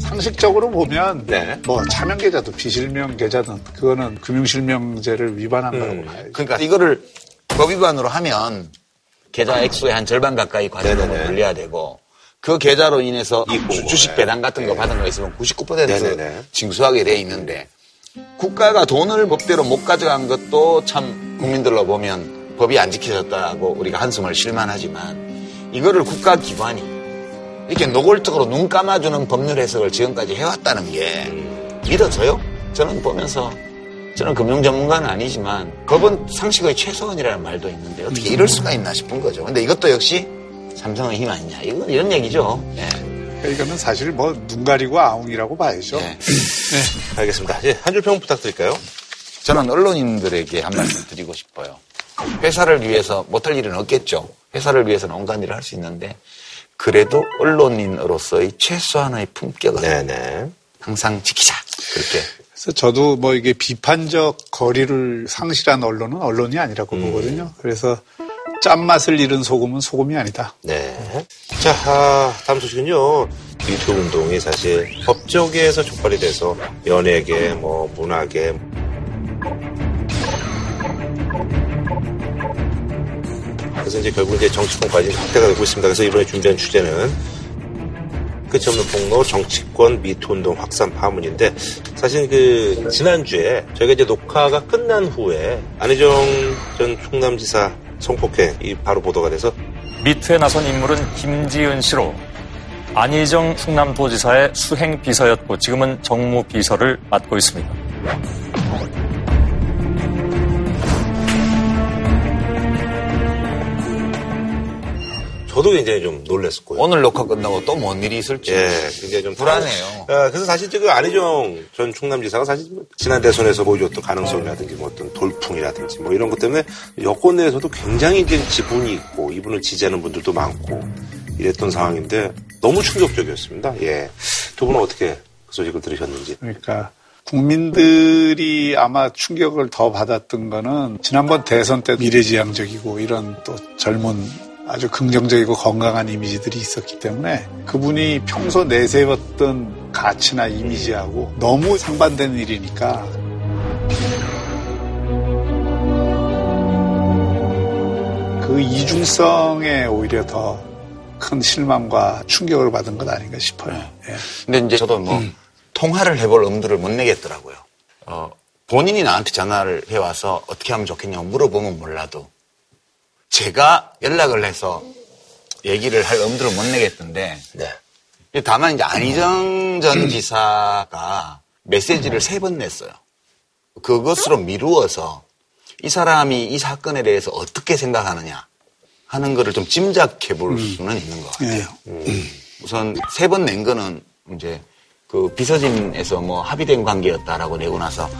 상식적으로 보면 네. 뭐 차명 계좌도 비실명 계좌든 그거는 금융실명제를 위반한 거라고 음. 봐야죠. 그러니까 이거를 법 위반으로 하면 계좌 액수의 한 절반 가까이 과징금을 네네네. 물려야 되고 그 계좌로 인해서 주- 주식 네. 배당 같은 거 받은 거 있으면 99% 네네네. 징수하게 돼 있는데 국가가 돈을 법대로 못 가져간 것도 참 국민들로 보면 법이 안 지켜졌다고 우리가 한숨을 쉴만하지만 이거를 국가기관이 이렇게 노골적으로 눈 감아주는 법률 해석을 지금까지 해왔다는 게 믿어져요? 저는 보면서 저는 금융 전문가는 아니지만 법은 상식의 최소한이라는 말도 있는데 어떻게 이럴 수가 있나 싶은 거죠. 근데 이것도 역시 삼성의 힘 아니냐. 이건 이런 얘기죠. 예. 그러니까 이거는 사실 뭐 눈 가리고 아웅이라고 봐야죠. 예. 알겠습니다. 이제 한줄 평 부탁드릴까요? 저는 언론인들에게 한 말씀 드리고 싶어요. 회사를 위해서 못할 일은 없겠죠. 회사를 위해서는 온갖 일을 할 수 있는데 그래도 언론인으로서의 최소한의 품격은 네네. 항상 지키자. 그렇게. 그래서 저도 뭐 이게 비판적 거리를 상실한 언론은 언론이 아니라고 보거든요. 그래서 짠맛을 잃은 소금은 소금이 아니다. 네. 자, 아, 다음 소식은요. 미투 운동이 사실 법조계에서 촉발이 돼서 연예계, 뭐 문화계, 그래서 이제 결국 이제 정치권까지 확대가 되고 있습니다. 그래서 이번에 준비한 주제는 끝이 없는 폭로 정치권 미투 운동 확산 파문인데 사실 그 지난주에 저희가 이제 녹화가 끝난 후에 안희정 전 충남지사 성폭행 이 바로 보도가 돼서 미투에 나선 인물은 김지은 씨로 안희정 충남도지사의 수행 비서였고 지금은 정무 비서를 맡고 있습니다. 저도 굉장히 좀 놀랐었고요. 오늘 녹화 끝나고 또 뭔 일이 있을지 예, 굉장히 좀 불안해요. 아, 그래서 사실 지금 안희정 전 충남지사가 사실 뭐 지난 대선에서 보여줬던 가능성이라든지 뭐 어떤 돌풍이라든지 뭐 이런 것 때문에 여권 내에서도 굉장히 이제 지분이 있고 이분을 지지하는 분들도 많고 이랬던 상황인데 너무 충격적이었습니다. 예. 두 분은 어떻게 그 소식을 들으셨는지. 그러니까 국민들이 아마 충격을 더 받았던 거는 지난번 대선 때 미래지향적이고 이런 또 젊은 아주 긍정적이고 건강한 이미지들이 있었기 때문에 그분이 평소 내세웠던 가치나 이미지하고 너무 상반되는 일이니까 그 이중성에 오히려 더 큰 실망과 충격을 받은 것 아닌가 싶어요. 예. 근데 이제 저도 뭐 통화를 해볼 엄두를 못 내겠더라고요. 어, 본인이 나한테 전화를 해와서 어떻게 하면 좋겠냐고 물어보면 몰라도 제가 연락을 해서 얘기를 할 엄두를 못 내겠던데 네. 다만 이제 안희정 전 지사가 메시지를 세 번 냈어요. 그것으로 미루어서 이 사람이 이 사건에 대해서 어떻게 생각하느냐 하는 거를 좀 짐작해 볼 수는 있는 것 같아요. 예. 우선 세 번 낸 거는 이제 그 비서진에서 뭐 합의된 관계였다라고 내고 나서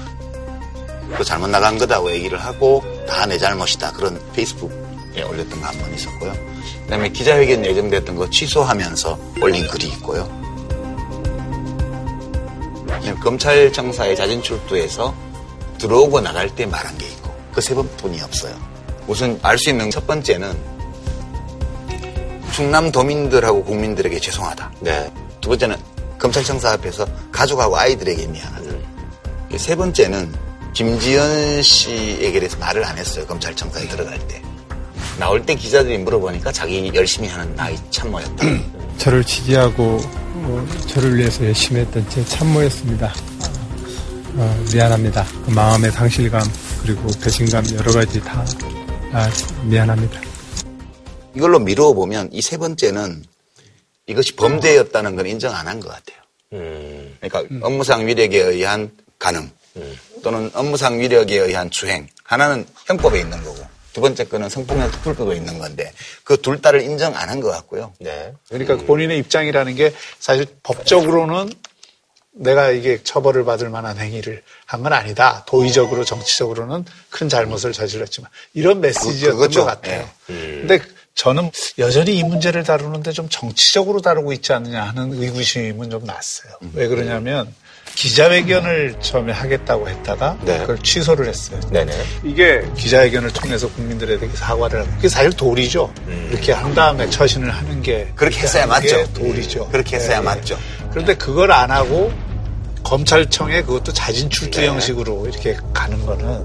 그 잘못 나간 거다고 얘기를 하고 다 내 잘못이다 그런 페이스북 에 올렸던 거 한 번 있었고요. 그다음에 기자회견 예정됐던 거 취소하면서 올린 글이 있고요. 검찰청사에 자진 출두해서 들어오고 나갈 때 말한 게 있고 그 세 번뿐이 없어요. 우선 알 수 있는 첫 번째는 충남 도민들하고 국민들에게 죄송하다. 네. 두 번째는 검찰청사 앞에서 가족하고 아이들에게 미안하다. 세 번째는 김지연 씨에게 대해서 말을 안 했어요. 검찰청사에 들어갈 때. 나올 때 기자들이 물어보니까 자기 열심히 하는 나이 참모였다. 저를 지지하고 어, 저를 위해서 열심히 했던 제 참모였습니다. 어, 미안합니다. 그 마음의 상실감 그리고 배신감 여러 가지 다 아, 미안합니다. 이걸로 미루어 보면 이 세 번째는 이것이 범죄였다는 건 인정 안 한 것 같아요. 음. 그러니까 업무상 위력에 의한 가능 또는 업무상 위력에 의한 추행 하나는 형법에 있는 거고 두 번째 거는 성폭력 특별법에 있는 건데 그 둘 다를 인정 안 한 것 같고요. 네. 그러니까 본인의 입장이라는 게 사실 법적으로는 내가 이게 처벌을 받을 만한 행위를 한 건 아니다. 도의적으로 정치적으로는 큰 잘못을 저질렀지만 이런 메시지였던 그거죠. 것 같아요. 근데 저는 여전히 이 문제를 다루는데 좀 정치적으로 다루고 있지 않느냐 하는 의구심은 좀 났어요. 왜 그러냐면 기자회견을 처음에 하겠다고 했다가 네. 그걸 취소를 했어요. 네네. 이게 기자회견을 통해서 국민들에게 사과를 하는 게 사실 도리죠. 이렇게 한 다음에 처신을 하는 게 그렇게 했어야 맞죠. 도리죠. 그렇게 했어야 네. 맞죠. 그런데 그걸 안 하고 검찰청에 그것도 자진 출두 형식으로 이렇게 가는 거는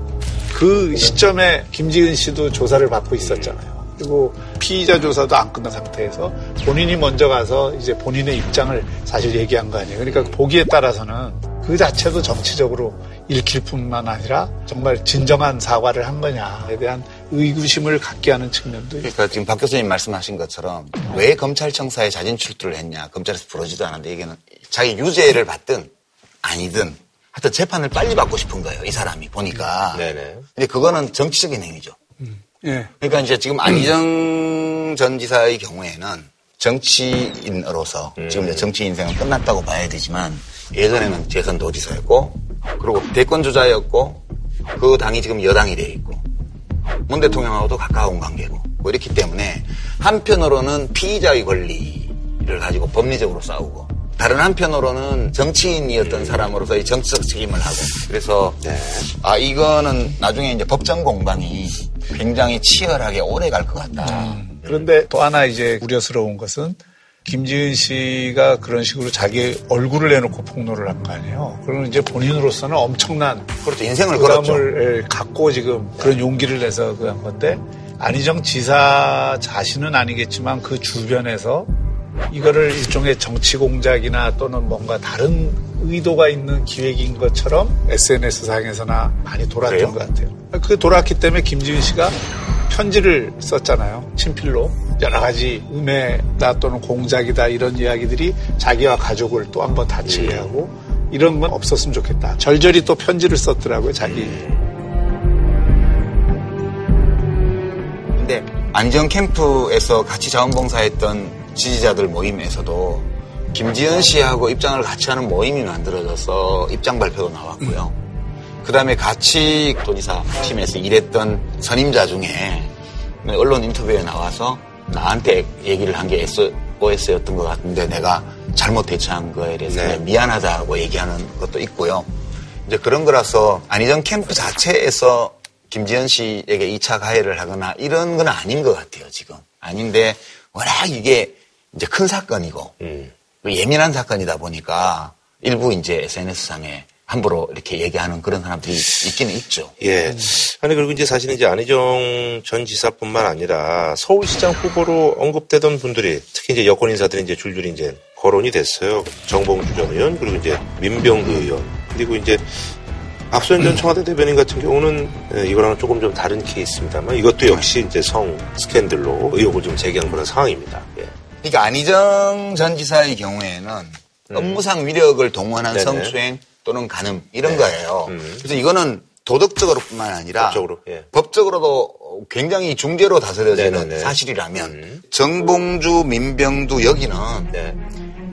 그 시점에 김지은 씨도 조사를 받고 있었잖아요. 그리고 피의자 조사도 안 끝난 상태에서 본인이 먼저 가서 이제 본인의 입장을 사실 얘기한 거 아니에요. 그러니까 보기에 따라서는 그 자체도 정치적으로 읽힐 뿐만 아니라 정말 진정한 사과를 한 거냐에 대한 의구심을 갖게 하는 측면도 있어요. 그러니까 지금 박 교수님 말씀하신 것처럼 왜 검찰청사에 자진 출두를 했냐 검찰에서 부르지도 않았는데 이게는 자기 유죄를 받든 아니든 하여튼 재판을 빨리 받고 싶은 거예요 이 사람이 보니까 네네. 근데 그거는 정치적인 행위죠 예. 그러니까 이제 지금 안희정 전 지사의 경우에는 정치인으로서 지금 이제 정치 인생은 끝났다고 봐야 되지만 예전에는 재선 도지사였고 그리고 대권 주자였고 그 당이 지금 여당이 돼 있고 문 대통령하고도 가까운 관계고 뭐 이렇기 때문에 한편으로는 피의자의 권리를 가지고 법리적으로 싸우고 다른 한편으로는 정치인이었던 사람으로서의 정치적 책임을 하고 그래서 아 이거는 나중에 이제 법정 공방이 굉장히 치열하게 오래 갈 것 같다. 그런데 또 하나 이제 우려스러운 것은 김지은 씨가 그런 식으로 자기 얼굴을 내놓고 폭로를 한 거 아니에요. 그러면 이제 본인으로서는 엄청난 그렇죠 인생을 걸었죠. 부담을 예, 갖고 지금 그런 용기를 내서 그 한 건데 안희정 지사 자신은 아니겠지만 그 주변에서 이거를 일종의 정치 공작이나 또는 뭔가 다른 의도가 있는 기획인 것처럼 SNS상에서나 많이 돌았던 그래요? 것 같아요. 그 돌았기 때문에 김지은 씨가 편지를 썼잖아요. 친필로. 여러 가지 음해다 또는 공작이다 이런 이야기들이 자기와 가족을 또 한번 다치게 하고 이런 건 없었으면 좋겠다. 절절히 또 편지를 썼더라고요. 자기 근데 안전 캠프에서 같이 자원봉사했던 지지자들 모임에서도 김지은 씨하고 입장을 같이 하는 모임이 만들어져서 입장 발표도 나왔고요. 그 다음에 같이 도지사 팀에서 일했던 선임자 중에 언론 인터뷰에 나와서 나한테 얘기를 한 게 SOS였던 것 같은데 내가 잘못 대처한 거에 대해서 네. 미안하다고 얘기하는 것도 있고요. 이제 그런 거라서 안희정 캠프 자체에서 김지현 씨에게 2차 가해를 하거나 이런 건 아닌 것 같아요, 지금. 아닌데, 워낙 이게 이제 큰 사건이고, 음. 그 예민한 사건이다 보니까 일부 이제 SNS상에 함부로 이렇게 얘기하는 그런 사람들이 있기는 있죠. 예. 아니 그리고 이제 사실은 이제 안희정 전 지사뿐만 아니라 서울시장 후보로 언급되던 분들이 특히 이제 여권 인사들이 이제 줄줄이 이제 거론이 됐어요. 정봉주 전 의원 그리고 이제 민병구 의원 그리고 이제 박수현 전 청와대 대변인 같은 경우는 예, 이거랑은 조금 좀 다른 케이스입니다만 이것도 역시 이제 성 스캔들로 의혹을 좀 제기한 그런 상황입니다. 예. 그러니까 안희정 전 지사의 경우에는 업무상 위력을 동원한 네네. 성추행 또는 간음 이런 거예요. 음. 그래서 이거는 도덕적으로뿐만 아니라 법적으로, 예. 법적으로도 굉장히 중죄로 다스려지는 네네네. 사실이라면 음. 정봉주, 민병두 여기는 네.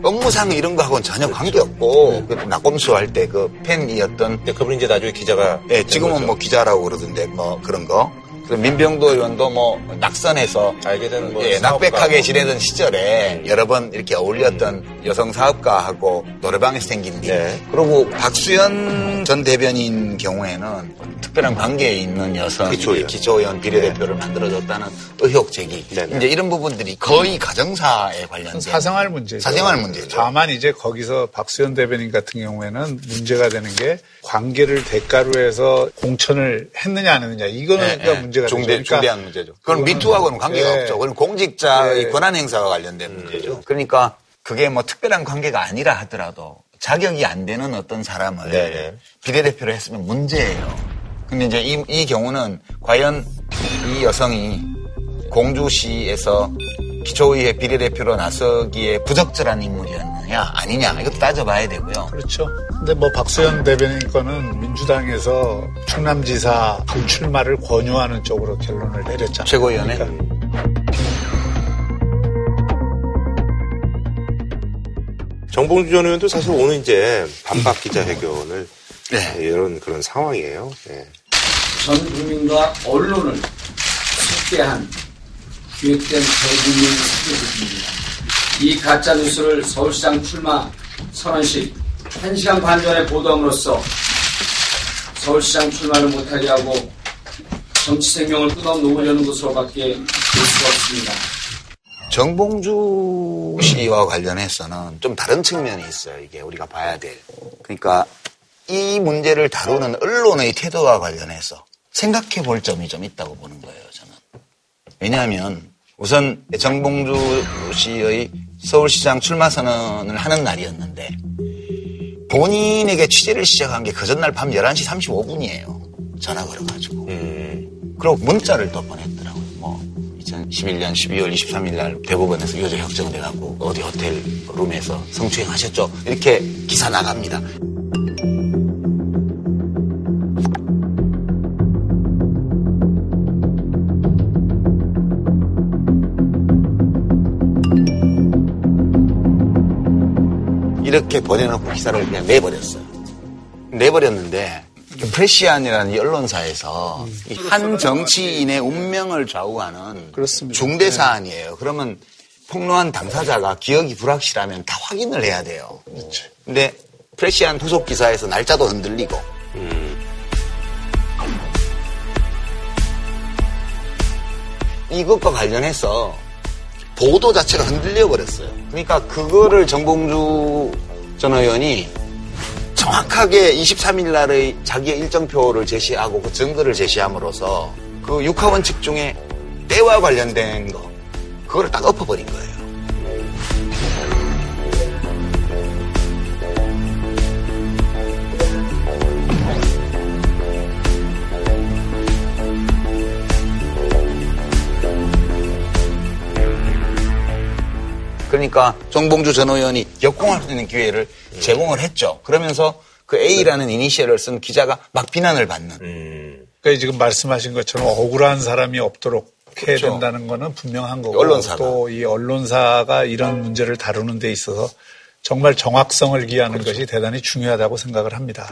업무상 이런 거하고는 전혀 관계없고 그 낙검수 할 때 그 팬이었던 근데 그분이 이제 나중에 기자가 예, 된 지금은 거죠. 뭐 기자라고 그러던데 뭐 그런 거. 그리고 민병도 의원도 뭐 낙선해서 알게 된뭐 예. 낙백하게 지내던 시절에 여러 번 이렇게 어울렸던 여성 사업가하고 노래방에서 생긴 일. 네. 그리고 박수현 전 대변인 경우에는 특별한 관계에 있는 여성 기초의원. 기초의원 비례대표를 만들어줬다는 의혹 제기. 네네. 이제 이런 부분들이 거의 가정사에 관련된 사생활 문제죠. 사생활 문제죠. 다만 이제 거기서 박수현 대변인 같은 경우에는 문제가 되는 게 관계를 대가로 해서 공천을 했느냐 안 했느냐 이거는 예, 그러니까 예. 문제가 중대, 되죠. 그러니까 중대한 문제죠. 그건 미투하고는 관계가 예. 없죠. 그건 공직자의 예. 권한 행사와 관련된 문제죠. 그러니까 그게 뭐 특별한 관계가 아니라 하더라도 자격이 안 되는 어떤 사람을 네네. 비례대표로 했으면 문제예요. 근데 이제 이, 이 경우는 과연 이 여성이 공주시에서 기초의회 비례대표로 나서기에 부적절한 인물이었느냐 아니냐 이것도 따져봐야 되고요. 그렇죠. 근데 뭐 박수현 대변인 거는 민주당에서 충남지사 불출마를 권유하는 쪽으로 결론을 내렸잖아요. 최고위원회? 그러니까 정봉주 전 의원도 사실 오늘 이제 반박 기자회견을 네. 이런 그런 상황이에요. 예. 전 국민과 언론을 삭제한 기획된 대국민 삭제입니다. 이 가짜 뉴스를 서울시장 출마 선언식 1시간 반 전에 보도함으로써 서울시장 출마를 못하게 하고 정치 생명을 끊어 놓으려는 것으로밖에 볼 수가 없습니다. 정봉주 씨와 관련해서는 좀 다른 측면이 있어요. 이게 우리가 봐야 될. 그러니까 이 문제를 다루는 언론의 태도와 관련해서 생각해 볼 점이 좀 있다고 보는 거예요, 저는. 왜냐하면 우선 정봉주 씨의 서울시장 출마 선언을 하는 날이었는데 본인에게 취재를 시작한 게 그 전날 밤 11시 35분이에요. 전화 걸어가지고. 그리고 문자를 또. 뭐 2011년 12월 23일 날 대법원에서 유죄 확정돼갖고 어디 호텔 룸에서 성추행하셨죠. 이렇게 기사 나갑니다. 이렇게 보내놓고 기사를 그냥 내버렸어요. 내버렸는데 프레시안이라는 이 언론사에서 이한 정치인의 운명을 좌우하는 그렇습니다. 중대 사안이에요. 그러면 폭로한 당사자가 기억이 불확실하면 다 확인을 해야 돼요. 근데 프레시안 후속 기사에서 날짜도 흔들리고 이것과 관련해서 보도 자체가 흔들려 버렸어요. 그러니까 그거를 정봉주 전 의원이 정확하게 23일 날의 자기의 일정표를 제시하고 그 증거를 제시함으로써 그 육하 원칙 중에 때와 관련된 거 그거를 딱 엎어버린 거예요. 그러니까 정봉주 전 의원이 역공할 수 있는 기회를 제공을 했죠. 그러면서 그 A라는 이니셜을 쓴 기자가 막 비난을 받는. 그러니까 지금 말씀하신 것처럼 억울한 사람이 없도록 해야 그렇죠. 된다는 거는 분명한 거고 언론사가. 또 이 언론사가 이런 문제를 다루는 데 있어서 정말 정확성을 기하는 그렇죠. 것이 대단히 중요하다고 생각을 합니다.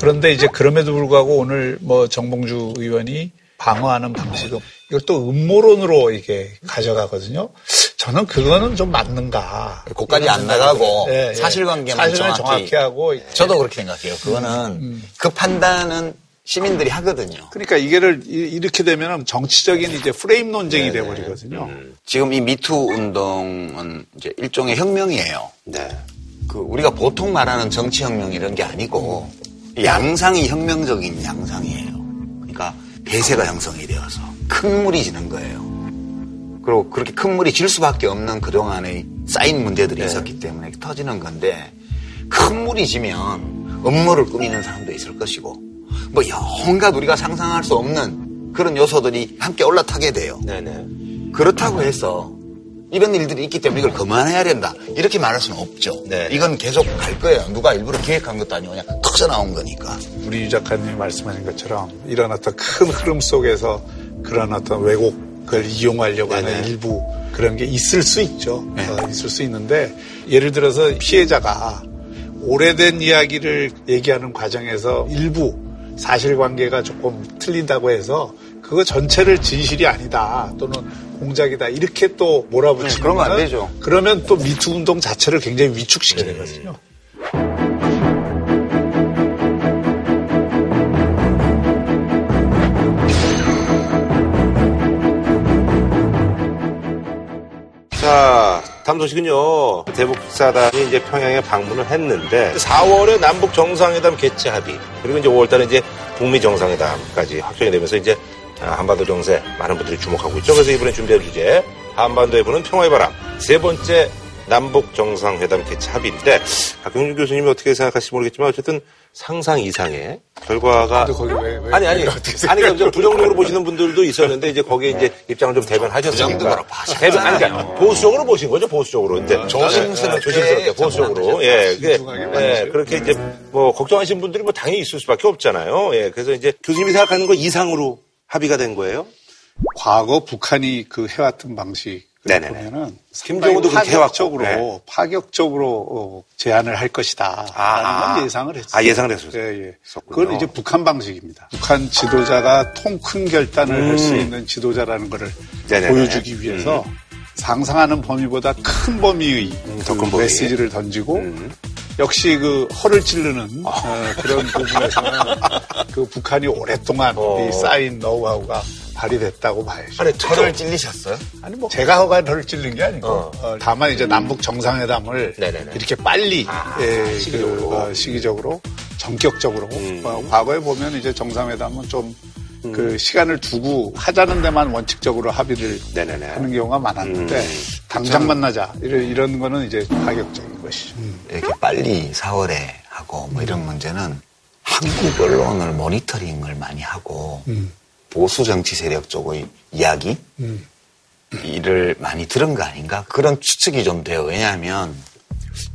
그런데 이제 그럼에도 불구하고 오늘 뭐 정봉주 의원이 방어하는 방식은 이걸 또 음모론으로 이게 가져가거든요. 저는 그거는 좀 맞는가. 그까지 안 나가고. 예, 예. 사실관계만 정확히. 정확히 하고 저도 그렇게 생각해요. 그거는 그 판단은 시민들이 하거든요. 그러니까 이게를 이- 이렇게 되면 정치적인 이제 프레임 논쟁이 돼 버리거든요. 지금 이 미투 운동은 이제 일종의 혁명이에요. 네. 그 우리가 보통 말하는 정치 혁명 이런 게 아니고 양상이 혁명적인 양상이에요. 그러니까 대세가 형성이 되어서 큰 물이 지는 거예요. 그리고 그렇게 큰 물이 질 수밖에 없는 그동안의 쌓인 문제들이 있었기 때문에 터지는 건데 큰 물이 지면 음모를 꾸미는 사람도 있을 것이고 뭐 온갖 우리가 상상할 수 없는 그런 요소들이 함께 올라타게 돼요. 네네. 그렇다고 해서 이런 일들이 있기 때문에 이걸 그만해야 된다. 이렇게 말할 수는 없죠. 네. 이건 계속 갈 거예요. 누가 일부러 기획한 것도 아니고 그냥 터져 나온 거니까. 우리 유 작가님이 말씀하신 것처럼 이런 어떤 큰 흐름 속에서 그런 어떤 왜곡을 이용하려고 하는 네네. 일부 그런 게 있을 수 있죠. 네. 어, 있을 수 있는데 예를 들어서 피해자가 오래된 이야기를 얘기하는 과정에서 일부 사실관계가 조금 틀린다고 해서 그거 전체를 진실이 아니다 또는 공작이다 이렇게 또 몰아붙이면 네, 그러면 안 되죠. 그러면 또 미투 운동 자체를 굉장히 위축시키게 되거든요. 자, 다음 소식은요. 대북 사단이 이제 평양에 방문을 했는데 4월에 남북 정상회담 개최 합의 그리고 이제 5월달에 이제 북미 정상회담까지 확정이 되면서 이제 아, 한반도 정세 많은 분들이 주목하고 있죠. 그래서 이번에 준비한 주제 한반도에 부는 평화의 바람. 세 번째 남북 정상회담 개최 합의인데 박경준 교수님이 어떻게 생각하실지 모르겠지만 어쨌든 상상 이상의 결과가 왜- 왜- 아니 아니. 아니 그러니까 좀 부정적으로 보시는 분들도 있었는데 이제 거기에 이제 입장을 좀 대변하셨으니까. 대변 아니 그러니까 보수적으로 보신 거죠 보수적으로. 이제 조심스럽게 네, 조심스럽게 보수적으로. 예, 예 봐야죠. 그렇게 이제 뭐 걱정하시는 분들이 뭐 당연히 있을 수밖에 없잖아요. 예 그래서 이제 교수님이 생각하는 거 이상으로 합의가 된 거예요 과거 북한이 그 해왔던 방식 네네네. 보면은 김정은도 그렇게. 파격적으로 네. 파격적으로 어, 제안을 할 것이다라는 아, 건 예상을 했어요. 아, 예상을 했었어요. 예, 예. 했었군요. 그건 이제 북한 방식입니다. 북한 지도자가 통 큰 결단을 할수 있는 지도자라는 것을 음. 네네네. 보여주기 위해서 상상하는 범위보다 큰 범위의 음, 그 범위. 음. 메시지를 던지고 역시 그 허를 찌르는 아. 어, 그런 부분에서는 그 북한이 오랫동안 어. 이 쌓인 노하우가 발휘됐다고 봐야죠. 아니 털을 찔리셨어요? 아니 뭐 제가 허가 를 찔린 게 아니고 어. 어, 다만 이제 남북 정상회담을 네네네. 이렇게 빨리 아, 예, 시기적으로. 그, 어, 시기적으로 전격적으로 음. 어, 과거에 보면 이제 정상회담은 좀 그 시간을 두고 하자는 데만 원칙적으로 합의를 네네네. 하는 경우가 많았는데 음. 당장 만나자 이런, 이런 거는 이제 파격적인 것이죠. 이렇게 빨리 4월에 하고 뭐 이런 문제는 한국 언론을 모니터링을 많이 하고 음. 보수 정치 세력 쪽의 이야기 음. 이를 많이 들은 거 아닌가 그런 추측이 좀 돼요. 왜냐하면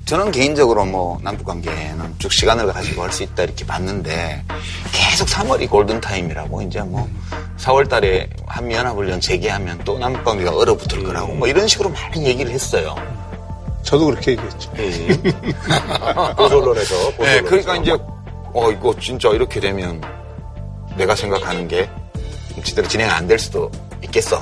저는 개인적으로 뭐 남북 관계는 쭉 시간을 가지고 할 수 있다 이렇게 봤는데 계속 3월이 골든 타임이라고 이제 뭐 4월 달에 한미연합훈련 재개하면 또 남북 관계가 얼어붙을 거라고 뭐 이런 식으로 많이 얘기를 했어요. 저도 그렇게 얘기했죠. 보수 언론에서 보수 네. 그러니까 이제 어 이거 진짜 이렇게 되면 내가 생각하는 게 제대로 진행 안 될 수도 있겠어.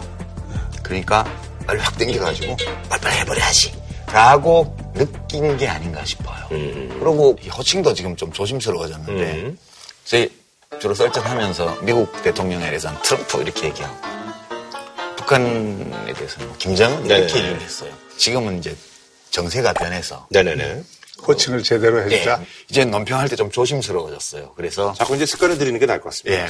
그러니까 빨리 확 땡겨가지고 빨리빨리 해버려야지. 라고 느낀 게 아닌가 싶어요. 음. 그리고 이 호칭도 지금 좀 조심스러워졌는데 음. 저희 주로 썰전하면서 미국 대통령에 대해서는 트럼프 이렇게 얘기하고 북한에 대해서는 뭐 김정은 이렇게 네네. 얘기를 했어요. 지금은 이제 정세가 변해서 네네네. 호칭을 제대로 해주자. 예, 이제 논평할 때 좀 조심스러워졌어요. 그래서 자꾸 이제 습관을 들이는 게 나을 것 같습니다. 예,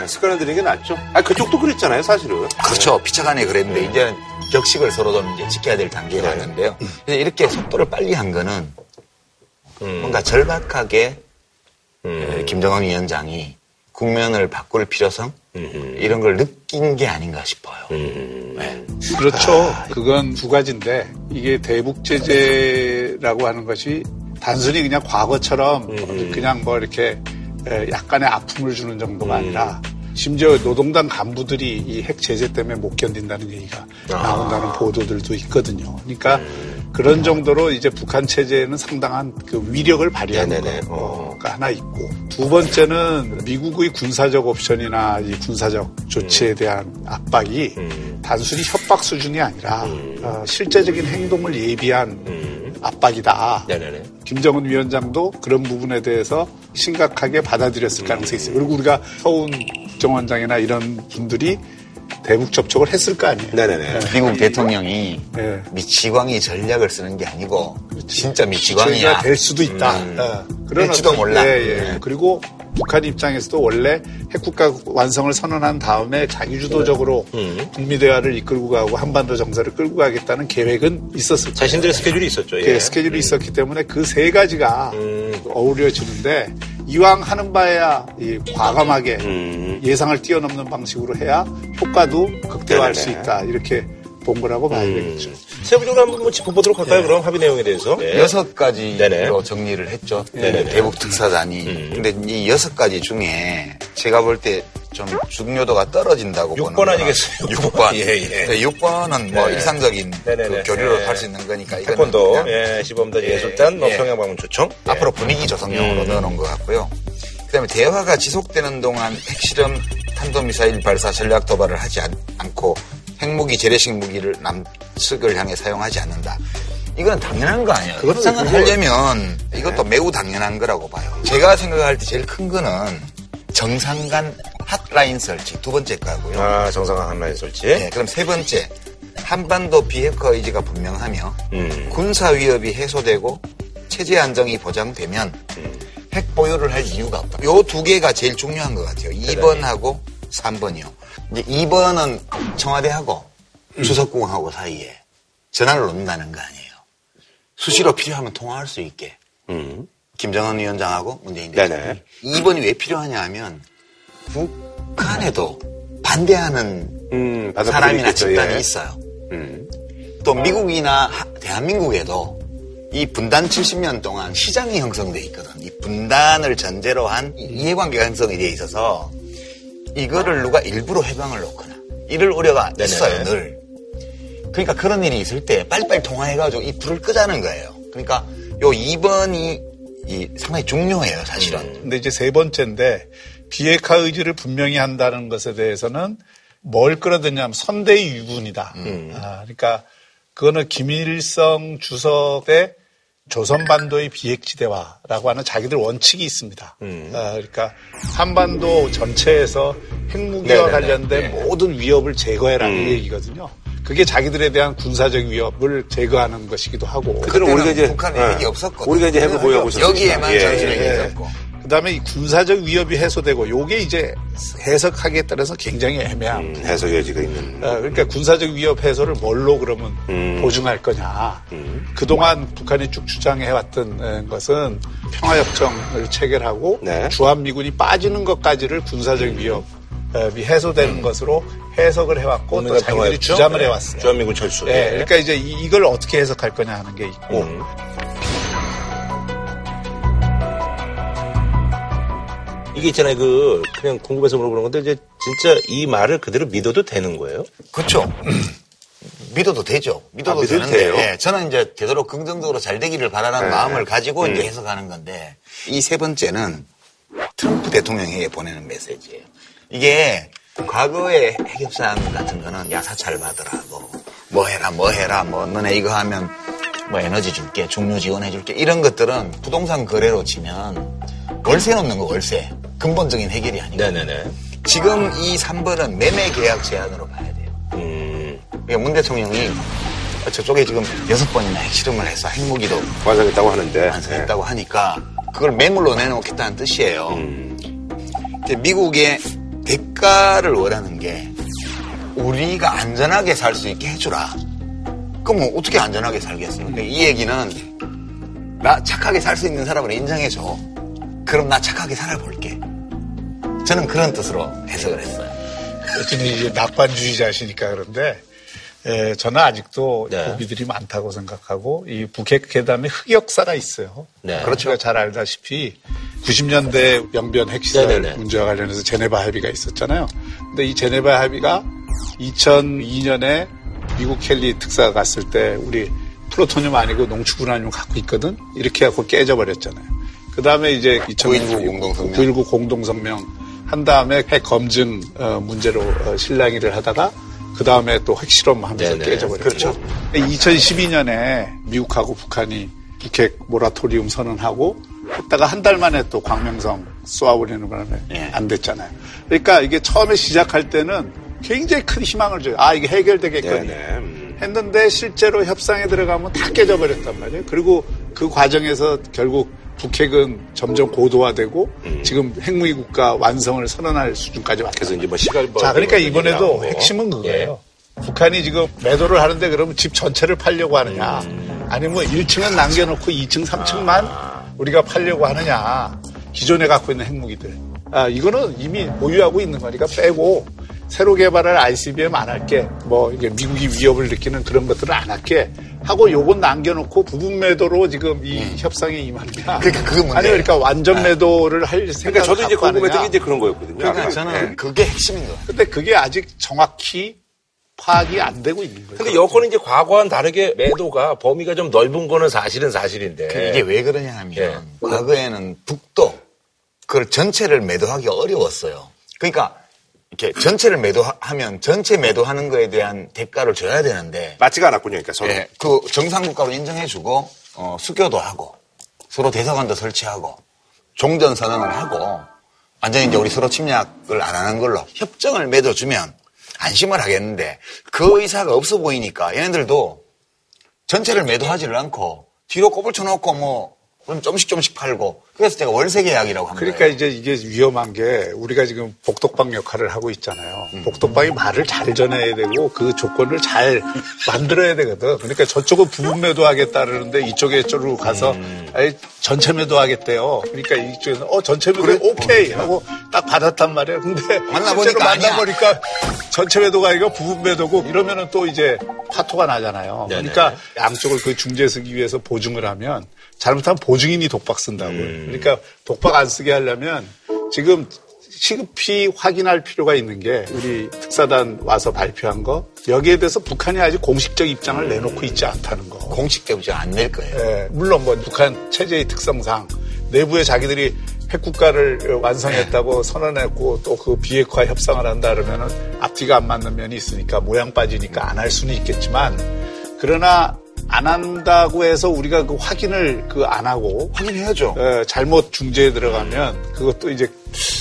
네, 습관을 들이는 게 낫죠. 아, 그쪽도 그랬잖아요, 사실은. 그렇죠. 피차간에 그랬는데 이제는 격식을 서로 좀 이제 지켜야 될 단계가 왔는데요. 그래서 이렇게 속도를 빨리 한 거는 뭔가 절박하게 에, 김정은 위원장이 국면을 바꿀 필요성 이런 걸 느낀 게 아닌가 싶어요. 네. 그렇죠. 그건 두 가지인데 이게 대북 제재라고 하는 것이 단순히 그냥 과거처럼 그냥 뭐 이렇게 에, 약간의 아픔을 주는 정도가 아니라 심지어 노동당 간부들이 이 핵 제재 때문에 못 견딘다는 얘기가 나온다는 보도들도 있거든요. 그러니까 그런 정도로 이제 북한 체제에는 상당한 그 위력을 발휘하는 네네네. 거가 하나 있고 두 번째는 미국의 군사적 옵션이나 이 군사적 조치에 대한 압박이 단순히 협박 수준이 아니라 어, 실제적인 행동을 예비한 압박이다. 네네네. 김정은 위원장도 그런 부분에 대해서 심각하게 받아들였을 가능성이 있어요. 그리고 우리가 서훈 국정원장이나 이런 분들이 대북 접촉을 했을 거 아니에요. 네네네. 미국 대통령이 네. 미치광이 전략을 쓰는 게 아니고 진짜 저희가 미치광이야. 될 수도 있다. 음. 어, 그런 될지도 몰라. 예, 예. 네. 그리고 북한 입장에서도 원래 핵국가 완성을 선언한 다음에 자기주도적으로 음. 북미 대화를 이끌고 가고 한반도 정세를 끌고 가겠다는 계획은 있었을. 자신들의 스케줄이 있었죠. 예. 그 스케줄이 있었기 때문에 그 세 가지가 음. 어우러지는데 이왕 하는 바에야 이 과감하게 음. 예상을 뛰어넘는 방식으로 해야 효과도 극대화할 수 네네네. 음. 있다 이렇게 본 거라고 봐야 되겠죠. 세부적으로 한번 뭐 짚어보도록 할까요, 그럼 합의 내용에 대해서? 예. 여섯 가지로 네네. 정리를 했죠. 네네네. 대북 특사단이. 음. 근데 이 여섯 가지 중에 제가 볼 때 좀 중요도가 떨어진다고 육 보는 번 거는 아니겠어요? 6번. 예, 예. 6번은 뭐 네. 일상적인. 그 교류로 예. 할수 있는 거니까 이거는 태권도, 예, 시범단 예술단, 뭐 예. 평양 방문 초청. 예. 앞으로 분위기 조성용으로 음. 넣어놓은 것 같고요. 그다음에 대화가 지속되는 동안 핵실험, 탄도미사일 발사, 전략 도발을 하지 않, 고 핵무기, 재래식 무기를 남측을 향해 사용하지 않는다. 이건 당연한 거 아니에요. 협상을 하려면 이것도 매우 당연한 거라고 봐요. 제가 생각할 때 제일 큰 거는 정상 간 핫라인 설치 두 번째 거고요. 아, 정상화 한라인 설치. 네, 그럼 세 번째 한반도 비핵화 의지가 분명하며 음. 군사 위협이 해소되고 체제 안정이 보장되면 핵 보유를 할 이유가 없다. 요 두 개가 제일 중요한 것 같아요. 2번하고 3번이요. 이제 2번은 청와대하고 주석궁하고 사이에 전화를 놓는다는 거 아니에요. 수시로 필요하면 통화할 수 있게. 음. 김정은 위원장하고 문재인. 대통령이 2번이 왜 필요하냐 하면 북한에도 반대하는 음, 사람이나 집단이 예. 있어요. 음. 또 미국이나 하- 대한민국에도 이 분단 70년 동안 시장이 형성돼 있거든. 이 분단을 전제로 한 이해관계가 형성이 돼 있어서 이거를 누가 일부러 해방을 놓거나 이럴 우려가 네네. 있어요, 늘. 그러니까 그런 일이 있을 때 빨리빨리 통화해가지고 이 불을 끄자는 거예요. 그러니까 요 2번이 이 상당히 중요해요, 사실은. 근데 이제 세 번째인데 비핵화 의지를 분명히 한다는 것에 대해서는 뭘 끌어들냐면 선대의 유군이다. 아, 그러니까 그거는 김일성 주석의 조선반도의 비핵지대화라고 하는 자기들 원칙이 있습니다. 아, 그러니까 한반도 전체에서 핵무기와 네네네. 관련된 모든 위협을 제거해라는 얘기거든요. 그게 자기들에 대한 군사적 위협을 제거하는 것이기도 하고. 그때는 우리가 이제 북한에 예. 핵이 없었거든. 우리가 이제 핵을 보유하고 있었죠. 여기에만 예, 전술핵이 예. 있었고. 그다음에 이 군사적 위협이 해소되고 요게 이제 해석하기에 따라서 굉장히 애매합니다. 음, 해석 여지가 있는. 어, 그러니까 군사적 위협 해소를 뭘로 그러면 음. 보증할 거냐. 그동안 북한이 쭉 주장해왔던 에, 것은 평화협정을 체결하고 네. 주한미군이 빠지는 것까지를 군사적 위협이 해소되는 것으로 해석을 해왔고 또 자기들이 평화협정, 주장을 네. 해왔어요. 주한미군 철수. 예, 예. 그러니까 이제 이- 이걸 어떻게 해석할 거냐 하는 게 있고 음. 이게 있잖아요. 그 그냥 궁금해서 물어보는 건데 이제 진짜 이 말을 그대로 믿어도 되는 거예요? 그렇죠. 믿어도 되죠. 믿어도 아, 되는데 돼요? 예, 저는 이제 되도록 긍정적으로 잘 되기를 바라는 네. 마음을 가지고 이제 음. 해석하는 건데 이 세 번째는 트럼프 대통령에게 보내는 메시지예요. 이게 과거의 핵협상 같은 거는 야사찰 받으라고 뭐 해라 뭐 해라 뭐 너네 이거 하면 뭐 에너지 줄게 중류 지원해 줄게 이런 것들은 부동산 거래로 치면 월세 놓는 거 월세 근본적인 해결이 아니고 네네네. 지금 이 3번은 매매 계약 제한으로 봐야 돼요. 음. 그러니까 문 대통령이 저쪽에 지금 여섯 번이나 핵실험을 해서 핵무기도 완성했다고 하는데. 완성했다고 하니까 그걸 매물로 내놓겠다는 뜻이에요. 근데 미국의 대가를 원하는 게 우리가 안전하게 살 수 있게 해주라. 그럼 뭐 어떻게 안전하게 살겠습니까? 이 얘기는 나 착하게 살 수 있는 사람을 인정해줘. 그럼 나 착하게 살아볼게. 저는 그런 뜻으로 해석을 했어요. 여튼은 이제 낙관주의자시니까 그런데 에, 저는 아직도 네. 고비들이 많다고 생각하고 이 북핵 회담의 흑역사가 있어요. 네. 그렇죠. 우리가 잘 알다시피 90년대 영변 핵시설 네네네. 문제와 관련해서 제네바 합의가 있었잖아요. 근데 이 제네바 합의가 2002년에 미국 켈리 특사가 갔을 때 우리 플루토늄 아니고 농축 우라늄 갖고 있거든. 이렇게 해갖고 깨져버렸잖아요. 그 다음에 이제 9.19 공동성명. 9.19 공동성명 한 다음에 핵 검증 어, 문제로 어, 실랑이를 하다가 그 다음에 또 핵실험하면서. 깨져버렸죠. 그렇죠. 2012년에 미국하고 북한이 북핵 모라토리움 선언하고 했다가 한 달 만에 또 광명성 쏘아버리는 바람에 예. 안 됐잖아요. 그러니까 이게 처음에 시작할 때는 굉장히 큰 희망을 줘요. 아 이게 해결되겠거니. 음. 했는데 실제로 협상에 들어가면 다 깨져버렸단 말이에요. 그리고 그 과정에서 결국 북핵은 점점 고도화되고 지금 핵무기 국가 완성을 선언할 수준까지 왔다. 그래서 이제 뭐 시간 자, 그러니까 이번에도. 핵심은 그거예요. 북한이 지금 매도를 하는데 그러면 집 전체를 팔려고 하느냐, 아니면 뭐 1층은 남겨놓고 2층, 3층만 우리가 팔려고 하느냐, 기존에 갖고 있는 핵무기들. 아, 이거는 이미 보유하고 있는 거니까 빼고 새로 개발할 ICBM 안 할게, 뭐 이게 미국이 위협을 느끼는 그런 것들은 안 할게 하고 요건 남겨놓고 부분 매도로 지금 이 협상에 임하느냐. 그러니까 그게 문제예요. 아니 그러니까 완전 매도를 할 생각. 그러니까 저도 이제 궁금했던 게 이제 그런 거였거든요. 그러니까 네. 저는 그게 핵심인 거예요. 근데 그게 아직 정확히 파악이 안 되고 있는 거예요. 근데 여건은 이제 과거와는 다르게 매도가 범위가 좀 넓은 거는 사실은 사실인데. 그 이게 왜 그러냐 하면 예. 과거에는 북도 그걸 전체를 매도하기 어려웠어요. 그러니까 이렇게 전체를 매도하면 전체 매도하는 거에 대한 대가를 줘야 되는데 맞지가 않았군요. 그러니까 서로. 예, 그 정상국가로 인정해주고 어, 수교도 하고 서로 대사관도 설치하고 종전 선언을 하고 완전히 이제 우리 서로 침략을 안 하는 걸로 협정을 맺어주면 안심을 하겠는데 그 의사가 없어 보이니까 얘네들도 전체를 매도하지를 않고 뒤로 꼽을 쳐놓고 뭐 그럼 좀씩 좀씩 팔고 그래서 제가 월세 계약이라고 한 그러니까 거예요. 이제 이게 위험한 게 우리가 지금 복덕방 역할을 하고 있잖아요. 복덕방이 말을 잘 전해야 되고 그 조건을 잘 만들어야 되거든. 그러니까 저쪽은 부분 매도하겠다 그러는데 이쪽에 이쪽으로 가서 아니, 전체 매도하겠대요. 그러니까 이쪽에서 어 전체 매도 오케이 하고 딱 받았단 말이에요. 근데 만나보니까. 만나보니까 전체 매도가 아니고 부분 매도고 이러면은 또 이제 파토가 나잖아요. 네네. 그러니까 양쪽을 그 중재 쓰기 위해서 보증을 하면 잘못하면 보증인이 독박 쓴다고. 음. 그러니까 독박 안 쓰게 하려면 지금 시급히 확인할 필요가 있는 게 우리 특사단 와서 발표한 거 여기에 대해서 북한이 아직 공식적 입장을 내놓고 있지 않다는 거. 공식적으로 안낼 거예요. 예, 물론 뭐 북한 체제의 특성상 내부에 자기들이 핵국가를 완성했다고 선언했고 또 그 비핵화 협상을 한다 그러면은 앞뒤가 안 맞는 면이 있으니까 모양 빠지니까 안 할 수는 있겠지만 그러나 안 한다고 해서 우리가 그 확인을 그 안 하고 확인해야죠. 예, 잘못 중재에 들어가면 그것도 이제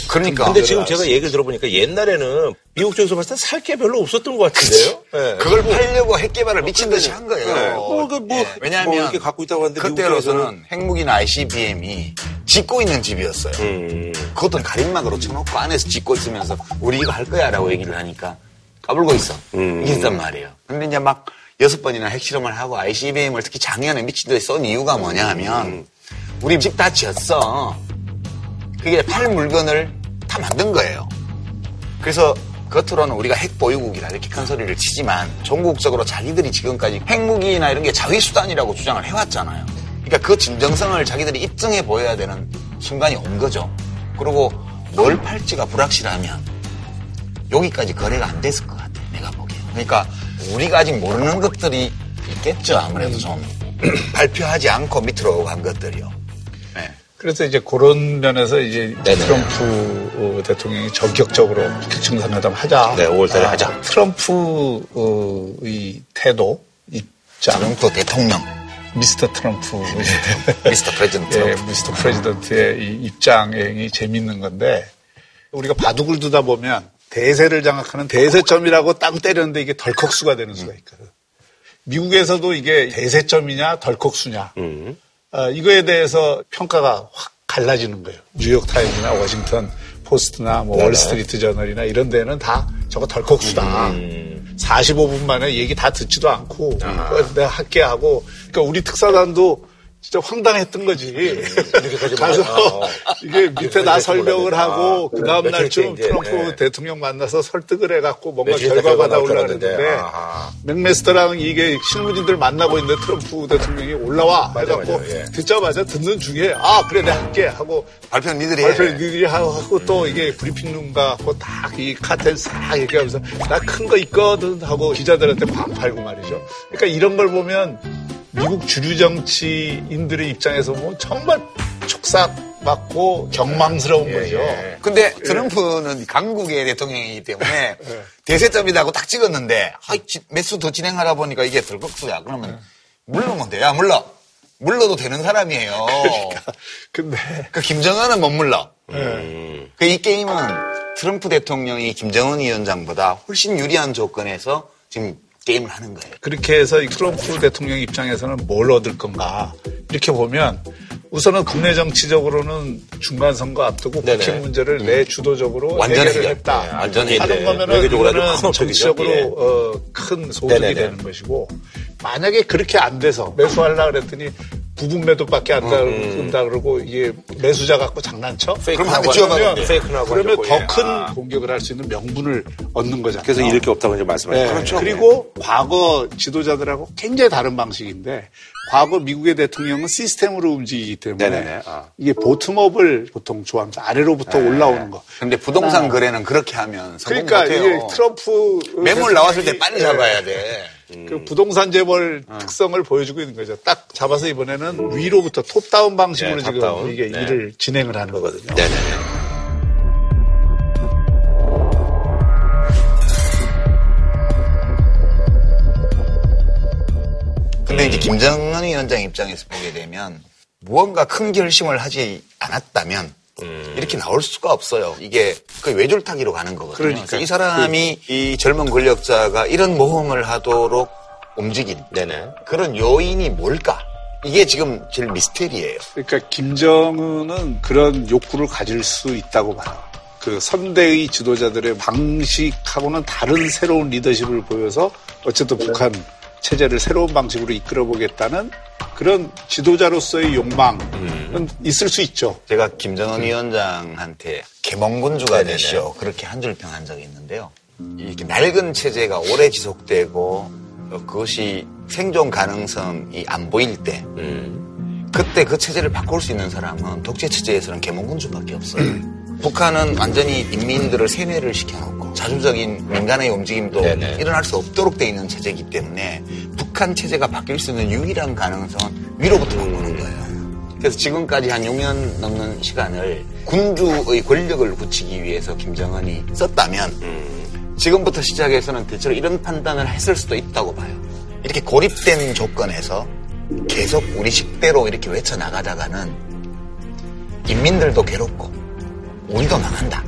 그러니까 근데 지금 제가 얘기를 들어보니까 옛날에는 미국 쪽에서 봤을 때 살 게 별로 없었던 것 같은데요. 예. 그걸 팔려고 핵 개발을 미친 듯이 한 거예요. 네. 뭐, 그, 뭐, 예, 왜냐하면 뭐 이렇게 갖고 있다고 하는데 그때로서는 핵무기나 ICBM이 짓고 있는 집이었어요. 음. 그것도 가림막으로 쳐놓고 안에서 짓고 있으면서 우리 이거 할 거야라고 얘기를 하니까 까불고 있어. 음. 이랬단 말이에요. 근데 이제 막 여섯 번이나 핵실험을 하고 ICBM을 특히 작년에 미친 듯이 쏜 이유가 뭐냐 하면 우리 집 다 지었어. 그게 팔 물건을 다 만든 거예요. 그래서 겉으로는 우리가 핵 보유국이다 이렇게 큰 소리를 치지만 전국적으로 자기들이 지금까지 핵무기나 이런 게 자위수단이라고 주장을 해왔잖아요. 그러니까 그 진정성을 자기들이 입증해 보여야 되는 순간이 온 거죠. 그리고 뭘 팔지가 불확실하면 여기까지 거래가 안 됐을 것 같아요. 내가 보기에. 그러니까 우리가 아직 모르는 것들이 있겠죠. 아무래도 좀 발표하지 않고 밑으로 간 것들이요. 네. 그래서 이제 그런 면에서 이제 네네. 트럼프 어, 대통령이 전격적으로 북핵 정상회담 하자. 네, 5월 달에 아, 하자. 트럼프의 태도, 입장, 트럼프 대통령, 미스터 트럼프, Mr. President 예. Mr. President의 이 입장이 재밌는 건데 우리가 바둑을 두다 보면 대세를 장악하는 대세점이라고 땅 때렸는데 이게 덜컥수가 되는 수가 있거든. 미국에서도 이게 대세점이냐 덜컥수냐 음. 어, 이거에 대해서 평가가 확 갈라지는 거예요. 뉴욕 타임이나 워싱턴 포스트나 뭐. 월스트리트 저널이나 이런 데는 다 저거 덜컥수다. 음. 45분 만에 얘기 다 듣지도 않고 아. 어, 내가 할게 하고 그러니까 우리 특사단도 진짜 황당했던 거지. 가서 어. 이게 밑에 다 이렇게까지 설명을 몰랐네. 하고 아, 그 다음 며칠 날쯤 트럼프 네. 대통령 만나서 설득을 해갖고 뭔가 결과 알았는데. 아하. 맥메스터랑 이게 실무진들 만나고 있는데 트럼프 대통령이 올라와 맞아, 해갖고 맞아, 예. 듣자마자 듣는 중에 아 그래 내가 할게 하고 발표는 니들이 발표 해. 니들이 하고 또 이게 브리핑룸 가고 딱 이 카텐 싹 얘기하면서 나 큰 거 있거든 하고 기자들한테 팍 팔고 말이죠. 그러니까 이런 걸 보면 미국 주류 정치인들의 입장에서 보면 정말 촉삭 맞고 경망스러운 예, 거죠. 예. 근데 트럼프는 강국의 대통령이기 때문에 대세점이라고 딱 찍었는데 아, 지- 매수 더 진행하다 보니까 이게 덜컥수야. 그러면 물르면 돼. 야 물러. 물러도 되는 사람이에요. 근데 그 김정은은 못 물러. 음. 그 이 게임은 트럼프 대통령이 김정은 위원장보다 훨씬 유리한 조건에서 지금 게임을 하는 거예요. 그렇게 해서 이 트럼프 대통령 입장에서는 뭘 얻을 건가 이렇게 보면 우선은 국내 정치적으로는 중간 선거 앞두고 네네. 국회 문제를 내 주도적으로 완전 해결을 해결. 했다. 네, 완전히 하는 이제 거면은 이거는. 정치적으로 예. 어, 큰 소득이 네네네. 되는 것이고 만약에 그렇게 안 돼서 매수하려 그랬더니 부분 매도밖에 안 된다 그러고 이게 매수자 갖고 장난쳐? 그럼 한대. fake라고 그러면 더 예. 큰 아. 공격을 할 수 있는 명분을 얻는 거잖아요. 그래서 잃을 게 없다고 이제 말씀하셨죠. 네. 그렇죠. 그리고 과거 지도자들하고 굉장히 다른 방식인데 과거 미국의 대통령은 시스템으로 움직이기 때문에. 아. 이게 bottom-up을 보통 좋아합니다. 아래로부터 올라오는 거. 근데 부동산 거래는 그렇게 하면 성공 그러니까. 이게 트럼프 매물 나왔을 때 빨리 예, 잡아야 돼. 그 부동산 재벌 특성을 보여주고 있는 거죠. 딱 잡아서 이번에는 위로부터 top-down 방식으로 네, 지금 top-down. 이게 네. 일을 진행을 하는 거거든요. 네네네. 근데 이제 김정은 위원장 입장에서 보게 되면 무언가 큰 결심을 하지 않았다면 이렇게 나올 수가 없어요. 이게 그 외줄타기로 가는 거거든요. 그러니까. 이 사람이 이 젊은 권력자가 이런 모험을 하도록 움직인 네네. 그런 요인이 뭘까? 이게 지금 제일 미스테리예요. 그러니까 김정은은 그런 욕구를 가질 수 있다고 봐요. 그 선대의 지도자들의 방식하고는 다른 새로운 리더십을 보여서 어쨌든 북한 체제를 새로운 방식으로 이끌어 보겠다는 그런 지도자로서의 욕망은 있을 수 있죠. 제가 김정은 위원장한테 개몽군주가 되시오 그렇게 한 줄 평한 적이 있는데요. 이렇게 낡은 체제가 오래 지속되고 어, 그것이 생존 가능성이 안 보일 때 그때 그 체제를 바꿀 수 있는 사람은 독재 체제에서는 개몽군주밖에 없어요. 북한은 완전히 인민들을 세뇌를 시켜놓고 자주적인 민간의 움직임도 네네. 일어날 수 없도록 돼 있는 체제이기 때문에 북한 체제가 바뀔 수 있는 유일한 가능성은 위로부터 바꾸는 거예요. 그래서 지금까지 한 6년 넘는 시간을 군주의 권력을 굳히기 위해서 김정은이 썼다면 지금부터 시작해서는 대체로 이런 판단을 했을 수도 있다고 봐요. 이렇게 고립된 조건에서 계속 우리 식대로 이렇게 외쳐나가다가는 인민들도 괴롭고 우리도 망한다.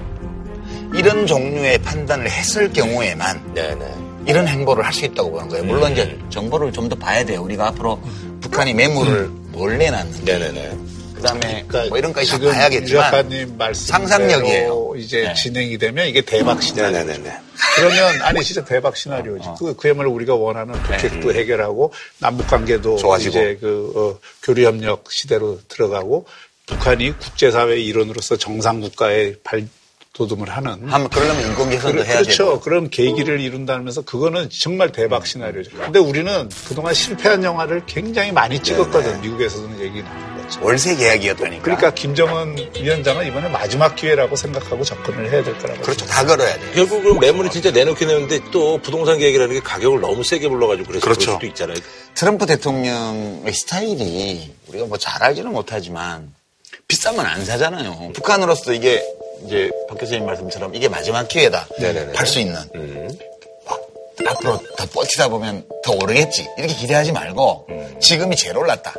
이런 종류의 판단을 했을 경우에만 네네. 이런 행보를 할 수 있다고 보는 거예요. 물론 이제 정보를 좀 더 봐야 돼요. 우리가 앞으로 북한이 매물을 몰래 놨는지 네네네. 그다음에 그러니까 뭐 이런 까지 다 지금 유 봐야겠지만 작가님 말씀 상상력이에요. 이제 네. 진행이 되면 이게 대박 시나리오. 네네네. 그러면 아니 진짜 대박 시나리오지. 그 그야말로 우리가 원하는 북핵도 해결하고 남북 관계도 좋아지고. 이제 그 어, 교류 협력 시대로 들어가고 북한이 국제사회 일원으로서 정상 국가의 발돋움을 하는 하면 그러려면 인권 개선도 그래- 해야 그렇죠. 되고 그런 계기를 이룬다면서 그거는 정말 대박 시나리오죠. 근데 우리는 그동안 실패한 영화를 굉장히 많이 찍었거든. 미국에서는 얘기 나온 거죠. 월세 계약이었다니까. 그러니까 김정은 위원장은 이번에 마지막 기회라고 생각하고 접근을 해야 될 거라고. 그렇죠. 다 걸어야 돼. 결국은 매물이 진짜 내놓긴 했는데 또 부동산 계획이라는 게 가격을 너무 세게 불러가지고 그래서 그럴 그렇죠. 수도 있잖아요. 트럼프 대통령의 스타일이 우리가 뭐 잘 알지는 못하지만 비싸면 안 사잖아요. 북한으로서 이게 이제 박 교수님 말씀처럼 이게 마지막 기회다. 팔 수 있는. 음. 막 앞으로 더 뻗치다 보면 더 오르겠지. 이렇게 기대하지 말고 지금이 제일 올랐다.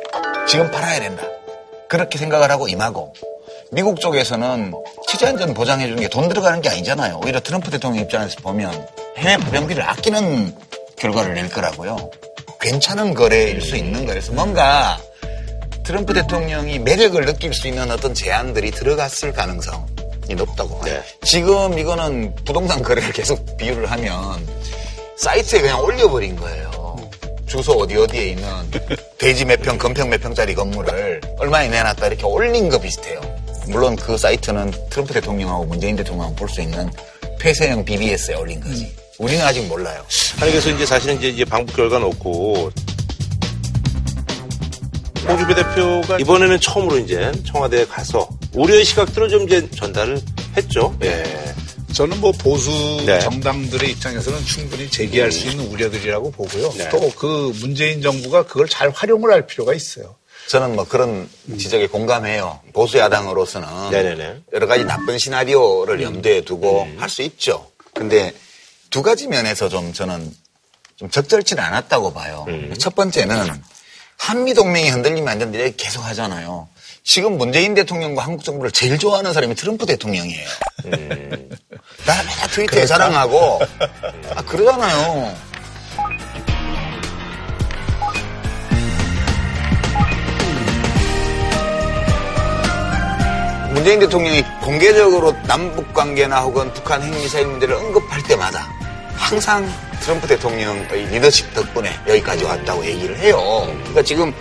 지금 팔아야 된다. 그렇게 생각을 하고 임하고 미국 쪽에서는 체제 안전 보장해 주는 게 돈 들어가는 게 아니잖아요. 오히려 트럼프 대통령 입장에서 보면 해외 부병비를 아끼는 결과를 낼 거라고요. 괜찮은 거래일 수 있는 거예요. 그래서 뭔가 트럼프 대통령이 매력을 느낄 수 있는 어떤 제안들이 들어갔을 가능성이 높다고 봐요. 지금 이거는 부동산 거래를 계속 비유를 하면 사이트에 그냥 올려버린 거예요. 주소 어디 어디에 있는 대지 몇 평, 건평 몇 평짜리 건물을 얼마에 내놨다 이렇게 올린 거 비슷해요. 물론 그 사이트는 트럼프 대통령하고 문재인 대통령하고 볼 수 있는 폐쇄형 BBS에 올린 거지. 우리는 아직 몰라요. 아니 그래서 이제 사실은 이제, 이제 방북 결과 놓고 홍준표 대표가 이번에는 처음으로 이제 청와대에 가서 우려의 시각들을 좀 이제 전달을 했죠. 예. 저는 뭐 보수 네. 정당들의 입장에서는 충분히 제기할 수 있는 우려들이라고 보고요. 네. 또그 문재인 정부가 그걸 잘 활용을 할 필요가 있어요. 저는 뭐 그런 지적에 공감해요. 보수 야당으로서는 네네네. 여러 가지 나쁜 시나리오를 염두에 두고 할수 있죠. 근데 두 가지 면에서 좀 저는 좀 적절치 는 않았다고 봐요. 첫 번째는 한미 동맹이 흔들리면 안 된다 이렇게 계속 하잖아요. 지금 문재인 대통령과 한국 정부를 제일 좋아하는 사람이 트럼프 대통령이에요. 나 맨날 트위터에 자랑하고 아 그러잖아요. 문재인 대통령이 공개적으로 남북 관계나 혹은 북한 핵미사일 문제를 언급할 때마다 항상 트럼프 대통령의 리더십 덕분에 여기까지 왔다고 얘기를 해요. 그러니까 지금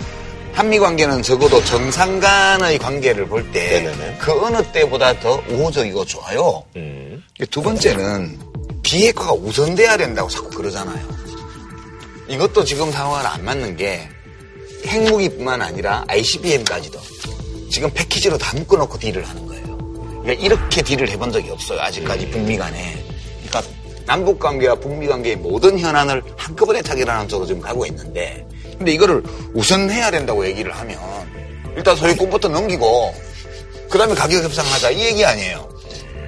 한미 관계는 적어도 정상 간의 관계를 볼 때 그 어느 때보다 더 우호적이고 좋아요. 두 번째는 비핵화가 우선돼야 된다고 자꾸 그러잖아요. 이것도 지금 상황은 안 맞는 게 핵무기뿐만 아니라 ICBM까지도 지금 패키지로 다 묶어놓고 딜을 하는 거예요. 그러니까 이렇게 딜을 해본 적이 없어요. 아직까지 북미 간에. 그러니까 남북 관계와 북미 관계의 모든 현안을 한꺼번에 타결하는 쪽으로 지금 가고 있는데 근데 이거를 우선해야 된다고 얘기를 하면 일단 소유권부터 넘기고 그 다음에 가격 협상하자 이 얘기 아니에요.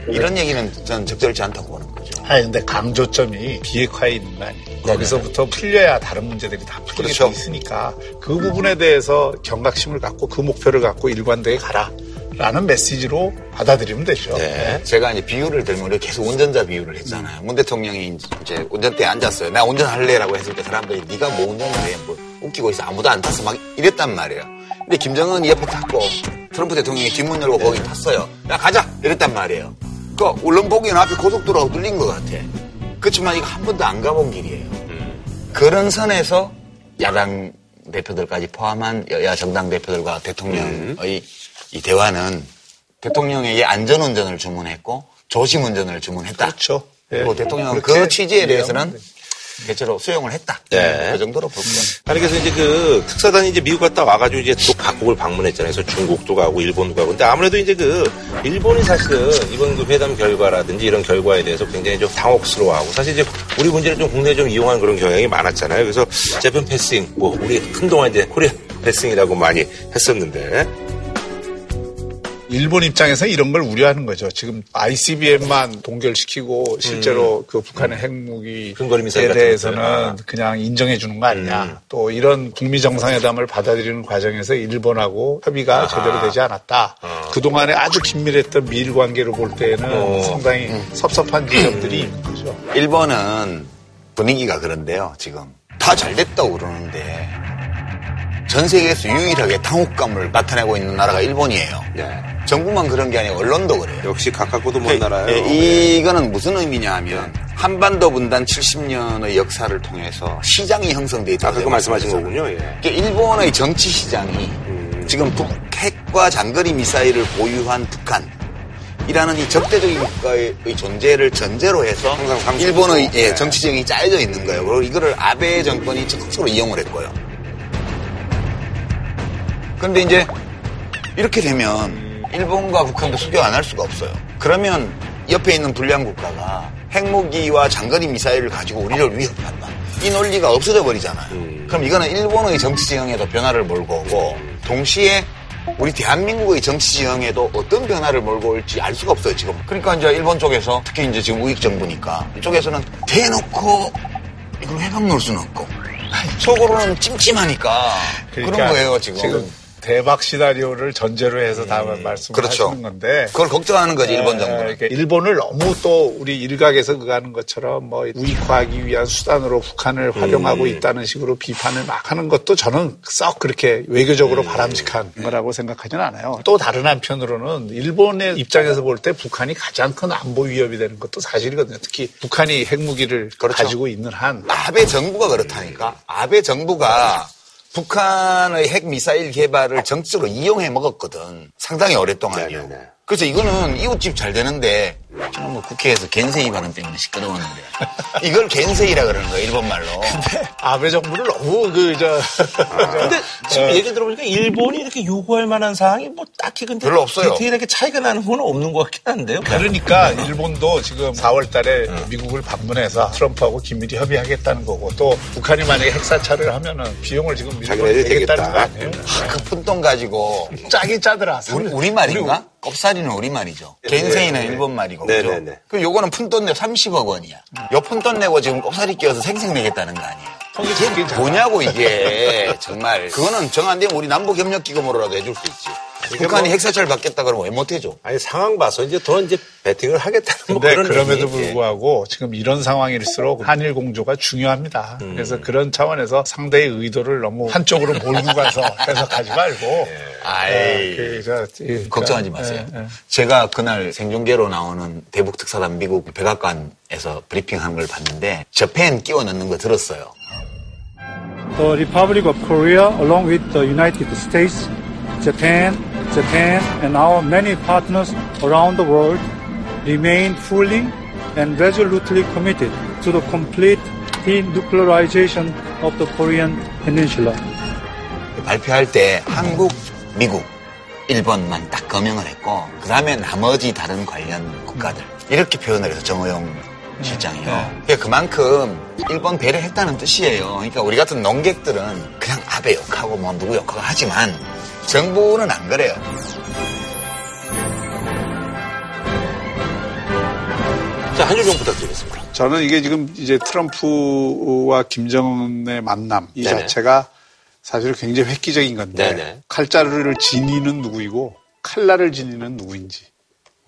이런 얘기는 저는 적절치 않다고 보는 거죠. 아니 근데 강조점이 비핵화에 있는 거 아니에요. 거기서부터 풀려야 다른 문제들이 다 풀리게 그렇죠. 돼 있으니까 그 부분에 대해서 경각심을 갖고 그 목표를 갖고 일관되게 가라. 라는 메시지로 받아들이면 되죠. 네. 제가 이제 비유를 들면 우리 계속 운전자 비유를 했잖아요. 문 대통령이 이제 운전대에 앉았어요. 나 운전할래라고 했을 때 사람들이 네가 뭐 운전을 해? 뭐 웃기고 있어. 아무도 안 탔어. 막 이랬단 말이에요. 근데 김정은이 옆에 탔고 트럼프 대통령이 뒷문 열고 거기 탔어요. 야 가자 이랬단 말이에요. 그 울릉복이는 앞에 고속도로가 뚫린 것 같아. 그렇지만 이거 한 번도 안 가본 길이에요. 그런 선에서 야당 대표들까지 포함한 여야 정당 대표들과 대통령의 이 대화는 대통령에게 안전운전을 주문했고 조심운전을 주문했다. 그렇죠. 그리고 예. 대통령은 그 취지에 대해서는 대체로 수용을 했다. 네. 그 정도로 볼 거예요. 아니 그래서 이제 그 특사단이 이제 미국 갔다 와가지고 이제 또 각국을 방문했잖아요. 그래서 중국도 가고 일본도 가고. 근데 아무래도 이제 그 일본이 사실은 이번 그 회담 결과라든지 이런 결과에 대해서 굉장히 좀 당혹스러워하고 사실 이제 우리 문제를 좀 국내에 좀 이용한 그런 경향이 많았잖아요. 그래서 Japan passing 뭐 우리 한동안 이제 Korea passing이라고 많이 했었는데 일본 입장에서 이런 걸 우려하는 거죠. 지금 ICBM만 동결시키고 실제로 그 북한의 핵무기에 음. 대해서는. 그냥 인정해 주는 거 아니냐. 음. 또 이런 북미 정상회담을 받아들이는 과정에서 일본하고 협의가 제대로 되지 않았다. 그동안에 아주 긴밀했던 미일 관계로 볼 때는 어. 상당히 섭섭한 지점들이 있는 거죠. 일본은 분위기가 그런데요, 지금. 다 잘 됐다고 그러는데, 전 세계에서 유일하게 당혹감을 나타내고 있는 나라가 일본이에요. 정부만 그런 게 아니고 언론도 그래요. 역시 가깝고도 먼 나라예요. 예, 이거는 무슨 의미냐 하면, 한반도 분단 70년의 역사를 통해서 시장이 형성돼 있다. 아까 그 말씀하신 거군요. 예. 그러니까 일본의 정치 시장이 지금 북핵과 장거리 미사일을 보유한 북한, 이라는 이 적대적인 국가의 존재를 전제로 해서 일본의. 예, 네. 정치 지형이 짜여져 있는 거예요. 그리고 이거를 아베 정권이 적극적으로 이용을 했고요. 그런데 이제 이렇게 되면 일본과 북한도 수교 안 할 수가 없어요. 그러면 옆에 있는 불량 국가가 핵무기와 장거리 미사일을 가지고 우리를 위협한다. 이 논리가 없어져 버리잖아요. 그럼 이거는 일본의 정치 지형에도 변화를 몰고 오고 동시에 우리 대한민국의 정치 지형에도 어떤 변화를 몰고 올지 알 수가 없어요, 지금. 그러니까 이제 일본 쪽에서 특히 이제 지금 우익 정부니까 이쪽에서는 대놓고 이걸 회방 놓을 수는 없고 속으로는 찜찜하니까 그런 거예요, 지금. 대박 시나리오를 전제로 해서 다 말씀을 그렇죠. 하시는 건데 그걸 걱정하는 거지 일본 에, 정부는. 일본을 너무 또 우리 일각에서 그가는 것처럼 뭐 우익화하기 위한 수단으로 북한을 활용하고 있다는 식으로 비판을 막 하는 것도 저는 썩 그렇게 외교적으로 바람직한 거라고 생각하지는 않아요. 또 다른 한편으로는 일본의 입장에서 볼 때 북한이 가장 큰 안보 위협이 되는 것도 사실이거든요. 특히 북한이 핵무기를 가지고 있는 한 아베 정부가 그렇다니까. 아베 정부가 북한의 핵 미사일 개발을 정치적으로 이용해 먹었거든. 상당히 오랫동안요. 그래서 이거는 이웃집 잘 되는데 저는 뭐 국회에서 겐세이 발언 때문에 시끄러웠는데 이걸 겐세이라 그러는 거야 일본 말로. 아베 정부를 너무 그저 근데 지금 얘기 들어보니까 일본이 이렇게 요구할 만한 사항이 뭐 딱히 근데 별로 없어요. 디테일하게 차이가 나는 건 없는 것 같긴 한데요. 그러니까 일본도 지금 4월 달에 미국을 방문해서 트럼프하고 긴밀히 협의하겠다는 거고 또 북한이 만약에 핵사찰을 하면은 비용을 지금 자기네들이 내겠다는. 거 아니에요? 아, 그 푼돈 가지고 짜긴 짜더라. 우리, 우리 말인가? 껍살이는 우리 말이죠. 겐세이는 일본 말이고. 네? 네, 네. 그 요거는 푼돈 내고 30억 원이야. 요 푼돈 내고 지금 껍살이 끼워서 생생 내겠다는 거 아니에요. 이게 뭐냐고 이게 정말 그거는 정안 되면 우리 남북협력기금으로라도 해줄 수 있지. 북한이 핵사찰 받겠다 그러면 왜못 해 줘? 아니 상황 봐서 이제 더 이제 배팅을 하겠다는 뭐 그런 그럼에도. 예. 불구하고 지금 이런 상황일수록 한일 공조가 중요합니다. 음. 그래서 그런 차원에서 상대의 의도를 너무 한쪽으로 몰고 가서 해석하지 말고 아이. 어, 그, 저, 이, 걱정하지 그, 마세요. 예, 예. 제가 그날 생중계로 나오는 대북 특사단 미국 백악관에서 브리핑한 걸 봤는데 저펜 끼워 넣는 거 들었어요. the Republic of Korea, along with the United States, Japan, Japan, and our many partners around the world, remain fully and resolutely committed to the complete denuclearization of the Korean Peninsula. 발표할 때 한국, 미국, 일본만 딱 거명을 했고 그 다음에 나머지 다른 관련 국가들 이렇게 표현을 해서 정호영 실장이요. 그러니까 그만큼 일본 배려했다는 뜻이에요. 그러니까 우리 같은 농객들은 그냥 아베 욕하고 뭐 누구 욕하고 하지만 정부는 안 그래요. 자, 한줄좀 부탁드리겠습니다. 저는 이게 지금 이제 트럼프와 김정은의 만남 이 네네. 자체가 사실 굉장히 획기적인 건데 네네. 칼자루를 지니는 누구이고 칼날을 지니는 누구인지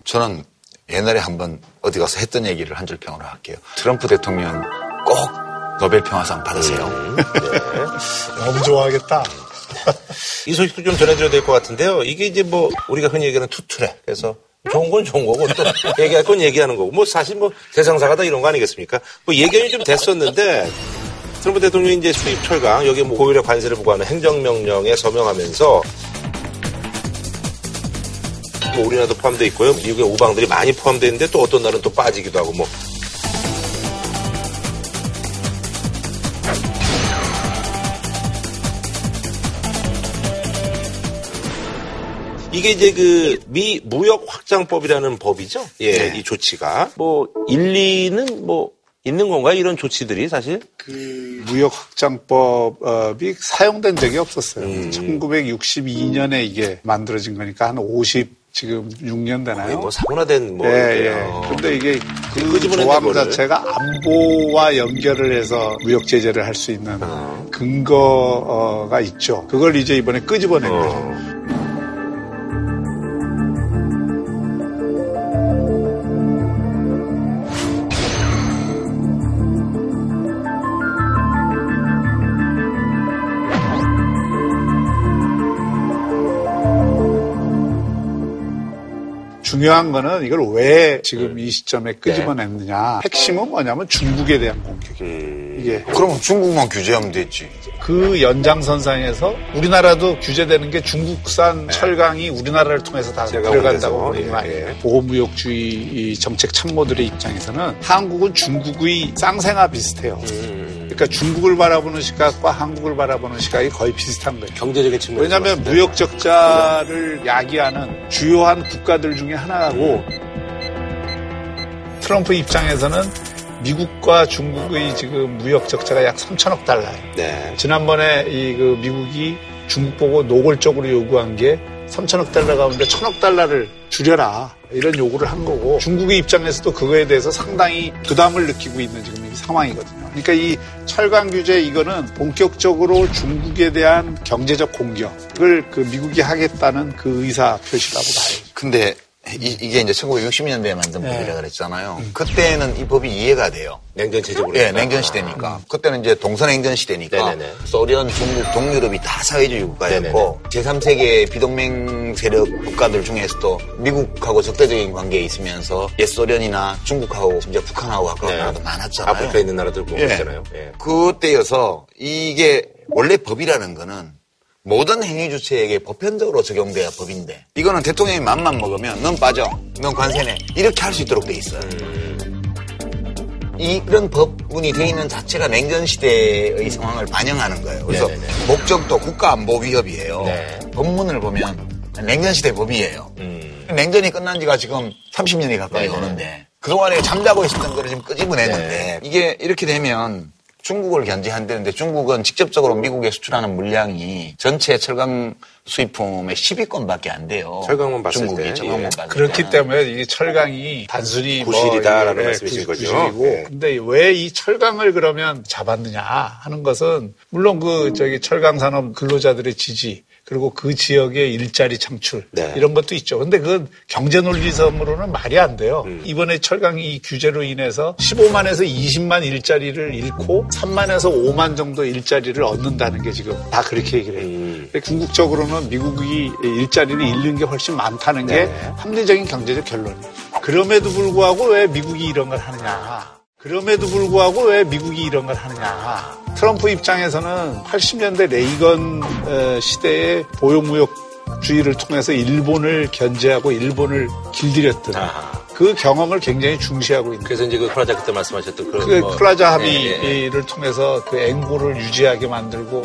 저는 옛날에 한번 어디 가서 했던 얘기를 한 줄 평으로 할게요. 트럼프 대통령 꼭 노벨 평화상 받으세요. 너무 좋아하겠다. 이 소식도 좀 전해드려야 될 것 같은데요. 이게 이제 뭐 우리가 흔히 얘기하는 투트레. 그래서 좋은 건 좋은 거고 또 얘기할 건 얘기하는 거고 뭐 사실 뭐 세상사가 다 이런 거 아니겠습니까? 뭐 예견이 좀 됐었는데 트럼프 대통령이 이제 수입 철강 여기에 뭐 고율의 관세를 부과하는 행정명령에 서명하면서 뭐 우리나라도 포함되어 있고요. 미국의 우방들이 많이 포함되어 있는데 또 어떤 날은 또 빠지기도 하고 뭐 이게 이제 그 미 무역 확장법이라는 법이죠. 예, 이 조치가 뭐 일리는 뭐 있는 건가요? 이런 조치들이 사실? 무역 확장법이 사용된 적이 없었어요. 1962년에 이게 만들어진 거니까 한 50 지금 6년 되나요? 뭐 사문화된 뭐 예, 이렇게, 예. 어. 근데 이게 그 끄집어낸 조항. 자체가 안보와 연결을 해서 무역 제재를 할 수 있는 어. 근거가 있죠. 그걸 이제 이번에 끄집어낸 어. 거죠. 중요한 거는 이걸 왜 지금 이 시점에 끄집어냈느냐. 핵심은 뭐냐면 중국에 대한 공격이에요. 이게 그럼 중국만 규제하면 됐지. 그 연장선상에서 우리나라도 규제되는 게 중국산 철강이 우리나라를 통해서 다 들어간다고 보는 예, 말이에요. 예. 보호무역주의 이 정책 참모들의 입장에서는 한국은 중국의 쌍생아 비슷해요. 그러니까 중국을 바라보는 시각과 한국을 바라보는 시각이 거의 비슷한 거예요. 경제적인 측면에서 왜냐하면. 무역 적자를 야기하는 주요한 국가들 중에 하나고 트럼프 입장에서는 미국과 중국의 지금 무역 적자가 약 3천억 달러예요. 네. 지난번에 이 그 미국이 중국 보고 노골적으로 요구한 게 3천억 달러 가운데 1천억 달러를 줄여라 이런 요구를 한 거고 중국의 입장에서도 그거에 대해서 상당히 부담을 느끼고 있는 지금 이 상황이거든요. 그러니까 이 철강 규제 이거는 본격적으로 중국에 대한 경제적 공격을 그 미국이 하겠다는 그 의사 표시라고 봐요. 근데 이, 게 이제 1960년대에 만든 네. 법이라 그랬잖아요. 그때는 이 법이 이해가 돼요. 냉전 체제로. 예, 냉전 시대니까. 그때는 이제 동서 냉전 시대니까 네네네. 소련, 중국, 동유럽이 다 사회주의 국가였고 제3세계 비동맹 세력 국가들 중에서도 미국하고 적대적인 관계에 있으면서 옛 소련이나 중국하고 심지어 북한하고 가까운 네. 나라도 많았잖아요. 아프리카에 있는 나라들 보고 예. 있잖아요. 예. 그때여서 이게 원래 법이라는 거는 모든 행위 주체에게 보편적으로 적용돼야 법인데 이거는 대통령이 맘만 먹으면 넌 빠져, 넌 관세네 이렇게 할 수 있도록 돼 있어요. 이런 법문이 돼 있는 자체가 냉전 시대의 상황을 반영하는 거예요. 그래서 네네네. 목적도 국가 안보 위협이에요. 네. 법문을 보면 냉전 시대 법이에요. 음. 냉전이 끝난 지가 지금 30년이 가까이 네네. 오는데 그동안에 잠자고 있었던 거를 지금 끄집어내는데 네. 이게 이렇게 되면 중국을 견제한다는데 중국은 직접적으로 미국에 수출하는 물량이 전체 철강 수입품의 10위권밖에 안 돼요. 철강만 봤을 중국이 때. 철강만 예. 봤을 그렇기 때. 때문에 이게 철강이 단순히 구실이다라는 뭐, 예, 말씀이신 구실- 거죠? 구실이고 예. 근데 왜 이 철강을 그러면 잡았느냐 하는 것은 물론 그 저기 철강 산업 근로자들의 지지 그리고 그 지역의 일자리 창출 네. 이런 것도 있죠. 근데 그건 경제 논리성으로는 말이 안 돼요. 음. 이번에 철강 이 규제로 인해서 15만에서 20만 일자리를 잃고 3만에서 5만 정도 일자리를 얻는다는 게 지금 다 그렇게 얘기를 해요. 음. 근데 궁극적으로는 미국이 일자리를 잃는 게 훨씬 많다는 게 네. 합리적인 경제적 결론이에요. 그럼에도 불구하고 왜 미국이 이런 걸 하느냐. 그럼에도 불구하고 왜 미국이 이런 걸 하느냐. 트럼프 입장에서는 80년대 레이건 어, 시대의 보호무역주의를 통해서 일본을 견제하고 일본을 길들였던 아하. 그 경험을 굉장히 중시하고 있는 그래서 이제 그 프라자 그때 말씀하셨던 그런 그 뭐- 플라자 예, 예, 예. 합의를 통해서 그 엔고를 유지하게 만들고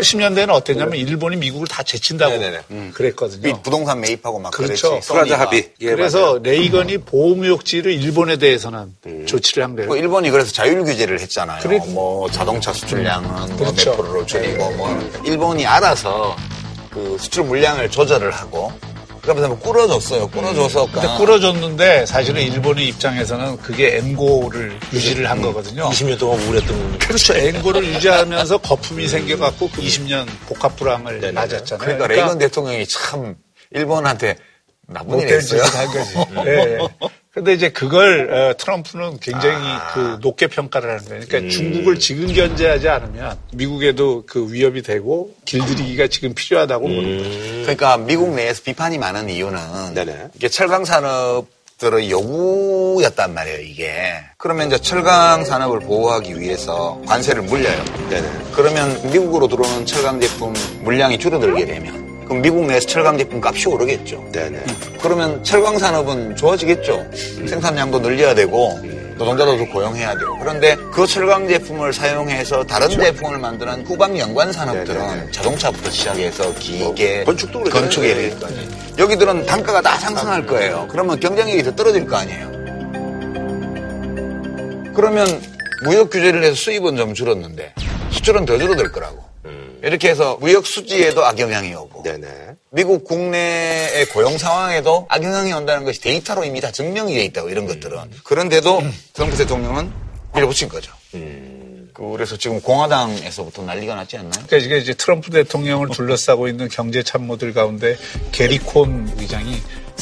(80년대에는) 어땠냐면 일본이 미국을 다 제친다고 네네네. 그랬거든요. 이 부동산 매입하고 막 그렇죠. 프라자. 합의. 예, 그래서 맞아요. 레이건이 보호무역지를 일본에 대해서는 조치를 한 거예요. 뭐 일본이 그래서 자율 규제를 했잖아요. 그래- 뭐 자동차 수출량은 뭐 그렇죠. 몇 프로를 줄이고 뭐 일본이 알아서 그 수출 물량을 조절을 하고 그러면서 뭐 꿇어줬어요. 꿇어줘서 근데 꿇어줬는데 사실은 일본의 입장에서는 그게 앵고를 유지를 한 거거든요. 20년 동안 우울했던 그렇죠. 앵고를 유지하면서 거품이 생겨갖고 그 20년 복합 불황을 네네네. 맞았잖아요. 그러니까 레이건 대통령이 참 일본한테 나쁜 일 했어요. 한 거지. 예. 근데 이제 그걸 어, 트럼프는 굉장히 아. 그 높게 평가를 하는 거예요. 음. 그러니까 중국을 지금 견제하지 않으면 미국에도 그 위협이 되고 길들이기가 지금 필요하다고 보는 거죠. 그러니까 미국 내에서 비판이 많은 이유는 네네. 이게 철강 산업 들의 요구였단 말이에요, 이게. 그러면 이제 철강 산업을 보호하기 위해서 관세를 물려요. 네네. 그러면 미국으로 들어오는 철강 제품 물량이 줄어들게 되면 그럼 미국 내에서 철강 제품 값이 오르겠죠. 네네. 그러면 철강 산업은 좋아지겠죠. 생산량도 늘려야 되고 노동자도 더 고용해야 되고. 그런데 그 철강 제품을 사용해서 다른 제품을 만드는 후방 연관 산업들은 네네네. 자동차부터 시작해서 기계, 건축도 그렇잖아요. 건축에 네. 이르기까지. 여기들은 단가가 다 상승할 거예요. 그러면 경쟁력이 더 떨어질 거 아니에요. 그러면 무역 규제를 해서 수입은 좀 줄었는데 수출은 더 줄어들 거라고. 이렇게 해서 무역 수지에도 악영향이 오고 네네. 미국 국내의 고용 상황에도 악영향이 온다는 것이 데이터로 이미 다 증명이 돼 있다고 이런 것들은 그런데도 트럼프 대통령은 밀어붙인 거죠. 그래서 지금 공화당에서부터 난리가 났지 않나요? 그러니까 이게 이제 트럼프 대통령을 둘러싸고 있는 경제 참모들 가운데 게리 콘 의장이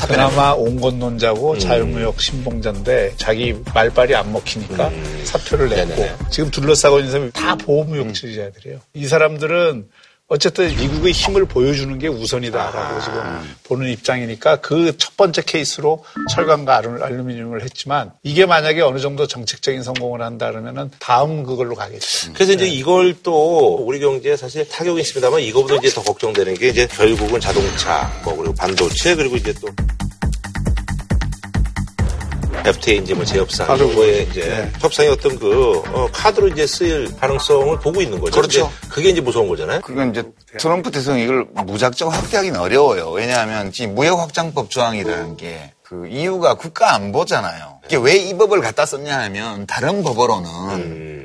그나마 온건론자고 자유무역 신봉자인데 자기 말빨이 안 먹히니까 사표를 냈고 네네네. 지금 둘러싸고 있는 사람이 다 보호무역주의자들이에요. 이 사람들은 어쨌든 미국의 힘을 보여주는 게 우선이다라고 지금 보는 입장이니까 그 첫 번째 케이스로 철강과 알루- 알루미늄을 했지만 이게 만약에 어느 정도 정책적인 성공을 한다 그러면은 다음 그걸로 가겠죠. 그래서 이제 이걸 또 우리 경제에 사실 타격이 있습니다만 이거보다 이제 더 걱정되는 게 이제 결국은 자동차, 뭐 그리고 반도체 그리고 이제 또 FTA 이제 뭐 재협상 바로 이거에 이제 네. 협상의 어떤 그 어, 카드로 이제 쓰일 가능성을 보고 있는 거죠. 그렇죠. 그게 이제 무서운 거잖아요. 그건 이제 트럼프 대통령이 이걸 무작정 확대하기는 어려워요. 왜냐하면 지금 무역 확장법 조항이라는 게그 이유가 국가 안보잖아요. 이게 왜 이 법을 갖다 썼냐 하면 다른 법으로는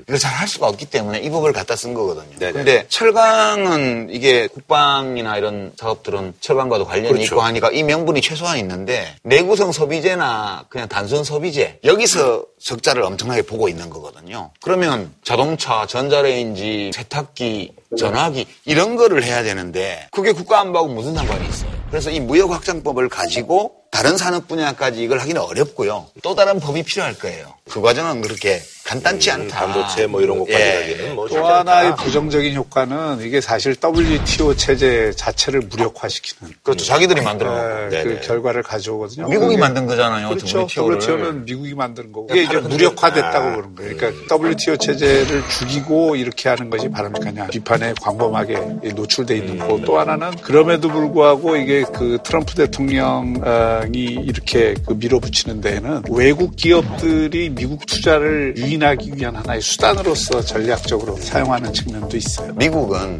이걸 잘 할 수가 없기 때문에 이 법을 갖다 쓴 거거든요. 네네. 근데 철강은 이게 국방이나 이런 작업들은 철강과도 관련이 그렇죠. 있고 하니까 이 명분이 최소한 있는데 내구성 소비재나 그냥 단순 소비재 여기서 적자를 엄청나게 보고 있는 거거든요. 그러면 자동차, 전자레인지, 세탁기, 전화기 이런 거를 해야 되는데 그게 국가안보하고 무슨 상관이 있어요? 그래서 이 무역 확장법을 가지고 다른 산업 분야까지 이걸 하기는 어렵고요. 또 다른 법이 필요할 거예요. 그 과정은 그렇게 간단치 않다. 음, 반도체 뭐 이런 것까지 예. 가기는 뭐또 않다. 하나의 부정적인 효과는 이게 사실 WTO 체제 자체를 무력화시키는 그렇죠. 자기들이 만들어 예, 놓고. 그. 결과를 가져오거든요. 미국이 만든 거잖아요. 그렇죠. WTO를. WTO는 미국이 만든 거고 이게 이제 무력화됐다고 아. 그런 거예요. 그러니까 WTO 체제를 죽이고 이렇게 하는 것이 바람직하냐 비판에 광범하게 노출돼 있는 거고 또 하나는 그럼에도 불구하고 이게 그 트럼프 대통령이 이렇게 그 밀어붙이는 데에는 외국 기업들이 미국 투자를 유인 하기 위한 하나의 수단으로서 전략적으로 사용하는 측면도 있어요. 미국은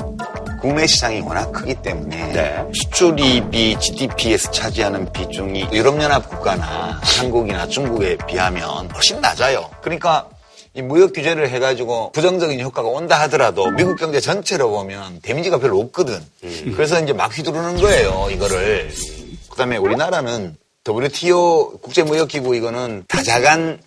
국내 시장이 워낙 크기 때문에 네. 수출입이 GDP에서 차지하는 비중이 유럽연합 국가나 한국이나 중국에 비하면 훨씬 낮아요. 그러니까 이 무역 규제를 해가지고 부정적인 효과가 온다 하더라도 미국 경제 전체로 보면 데미지가 별로 없거든. 그래서 이제 막 휘두르는 거예요, 이거를. 그 다음에 우리나라는 WTO 국제무역기구 이거는 다자간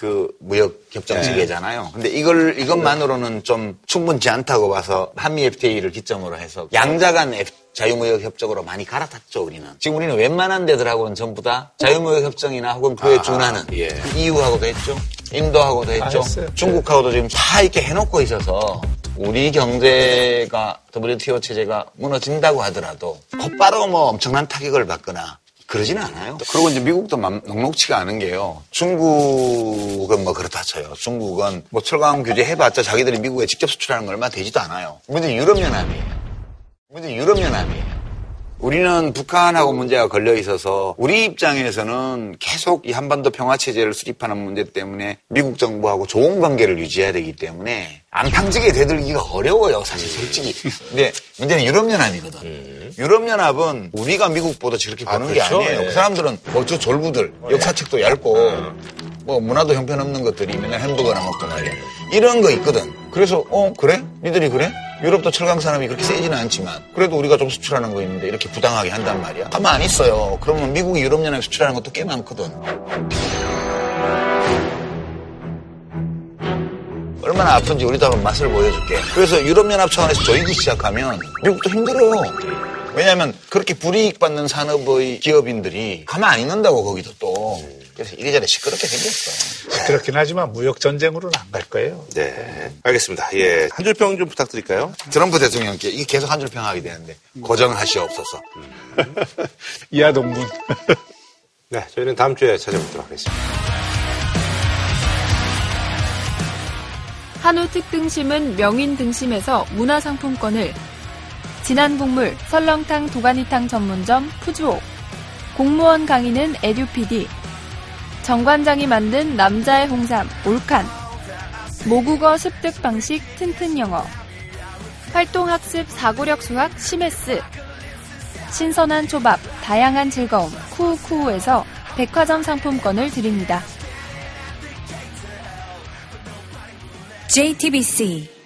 그 무역 협정 체계잖아요. 근데 이걸 이것만으로는 좀 충분치 않다고 봐서 한미 FTA를 기점으로 해서 양자간 F- 자유무역 협정으로 많이 갈아탔죠 우리는. 지금 우리는 웬만한 데들하고는 전부 다 자유무역 협정이나 혹은 그에 준하는 예. EU하고도 했죠. 인도하고도 했죠. 중국하고도 지금 다 이렇게 해놓고 있어서 우리 경제가 WTO 체제가 무너진다고 하더라도 곧바로 뭐 엄청난 타격을 받거나 그러지는 않아요. 그리고 이제 미국도 맘- 녹록치가 않은 게요. 중국은 뭐 그렇다 쳐요. 중국은 뭐 철강 규제 해봤자 자기들이 미국에 직접 수출하는 거 얼마 되지도 않아요. 문제 유럽연합이에요. 문제 유럽연합이에요. 우리는 북한하고 문제가 걸려 있어서 우리 입장에서는 계속 이 한반도 평화 체제를 수립하는 문제 때문에 미국 정부하고 좋은 관계를 유지해야 되기 때문에 안탕지게 되들기가 어려워요, 사실 솔직히. 근데 문제는 유럽연합이거든. 유럽연합은 우리가 미국보다 저렇게 보는 게 그렇죠? 아니에요. 예. 그 사람들은 뭐저 졸부들, 역사책도 얇고 뭐 문화도 형편없는 것들이 맨날 햄버거나 먹고 말이야. 이런 거 있거든. 그래서 어 그래? 니들이 그래? 유럽도 철강 산업이 그렇게 세지는 않지만 그래도 우리가 좀 수출하는 거 있는데 이렇게 부당하게 한단 말이야. 가만 안 있어요. 그러면 미국이 유럽연합에 수출하는 것도 꽤 많거든. 얼마나 아픈지 우리도 한번 맛을 보여줄게. 그래서 유럽연합 차원에서 조이기 시작하면 미국도 힘들어. 왜냐하면 그렇게 불이익 받는 산업의 기업인들이 가만 안 있는다고 거기도 또. 그래서 이래저래 시끄럽게 생겼어. 그렇긴 하지만 무역 전쟁으로는 안 갈 거예요. 네. 알겠습니다. 예. 한 줄평 좀 부탁드릴까요? 트럼프 대통령께 이게 계속 한 줄 평 하게 되는데 고정하시옵소서. 이하 동문. 네. 저희는 다음 주에 찾아뵙도록 하겠습니다. 한우 특등심은 명인 등심에서 문화상품권을 진한 국물 설렁탕 도가니탕 전문점 푸주오. 공무원 강의는 에듀피디. 정관장이 만든 남자의 홍삼 올칸. 모국어 습득 방식 튼튼 영어. 활동학습 사고력 수학 시메스. 신선한 초밥 다양한 즐거움 쿠우쿠우에서 백화점 상품권을 드립니다. JTBC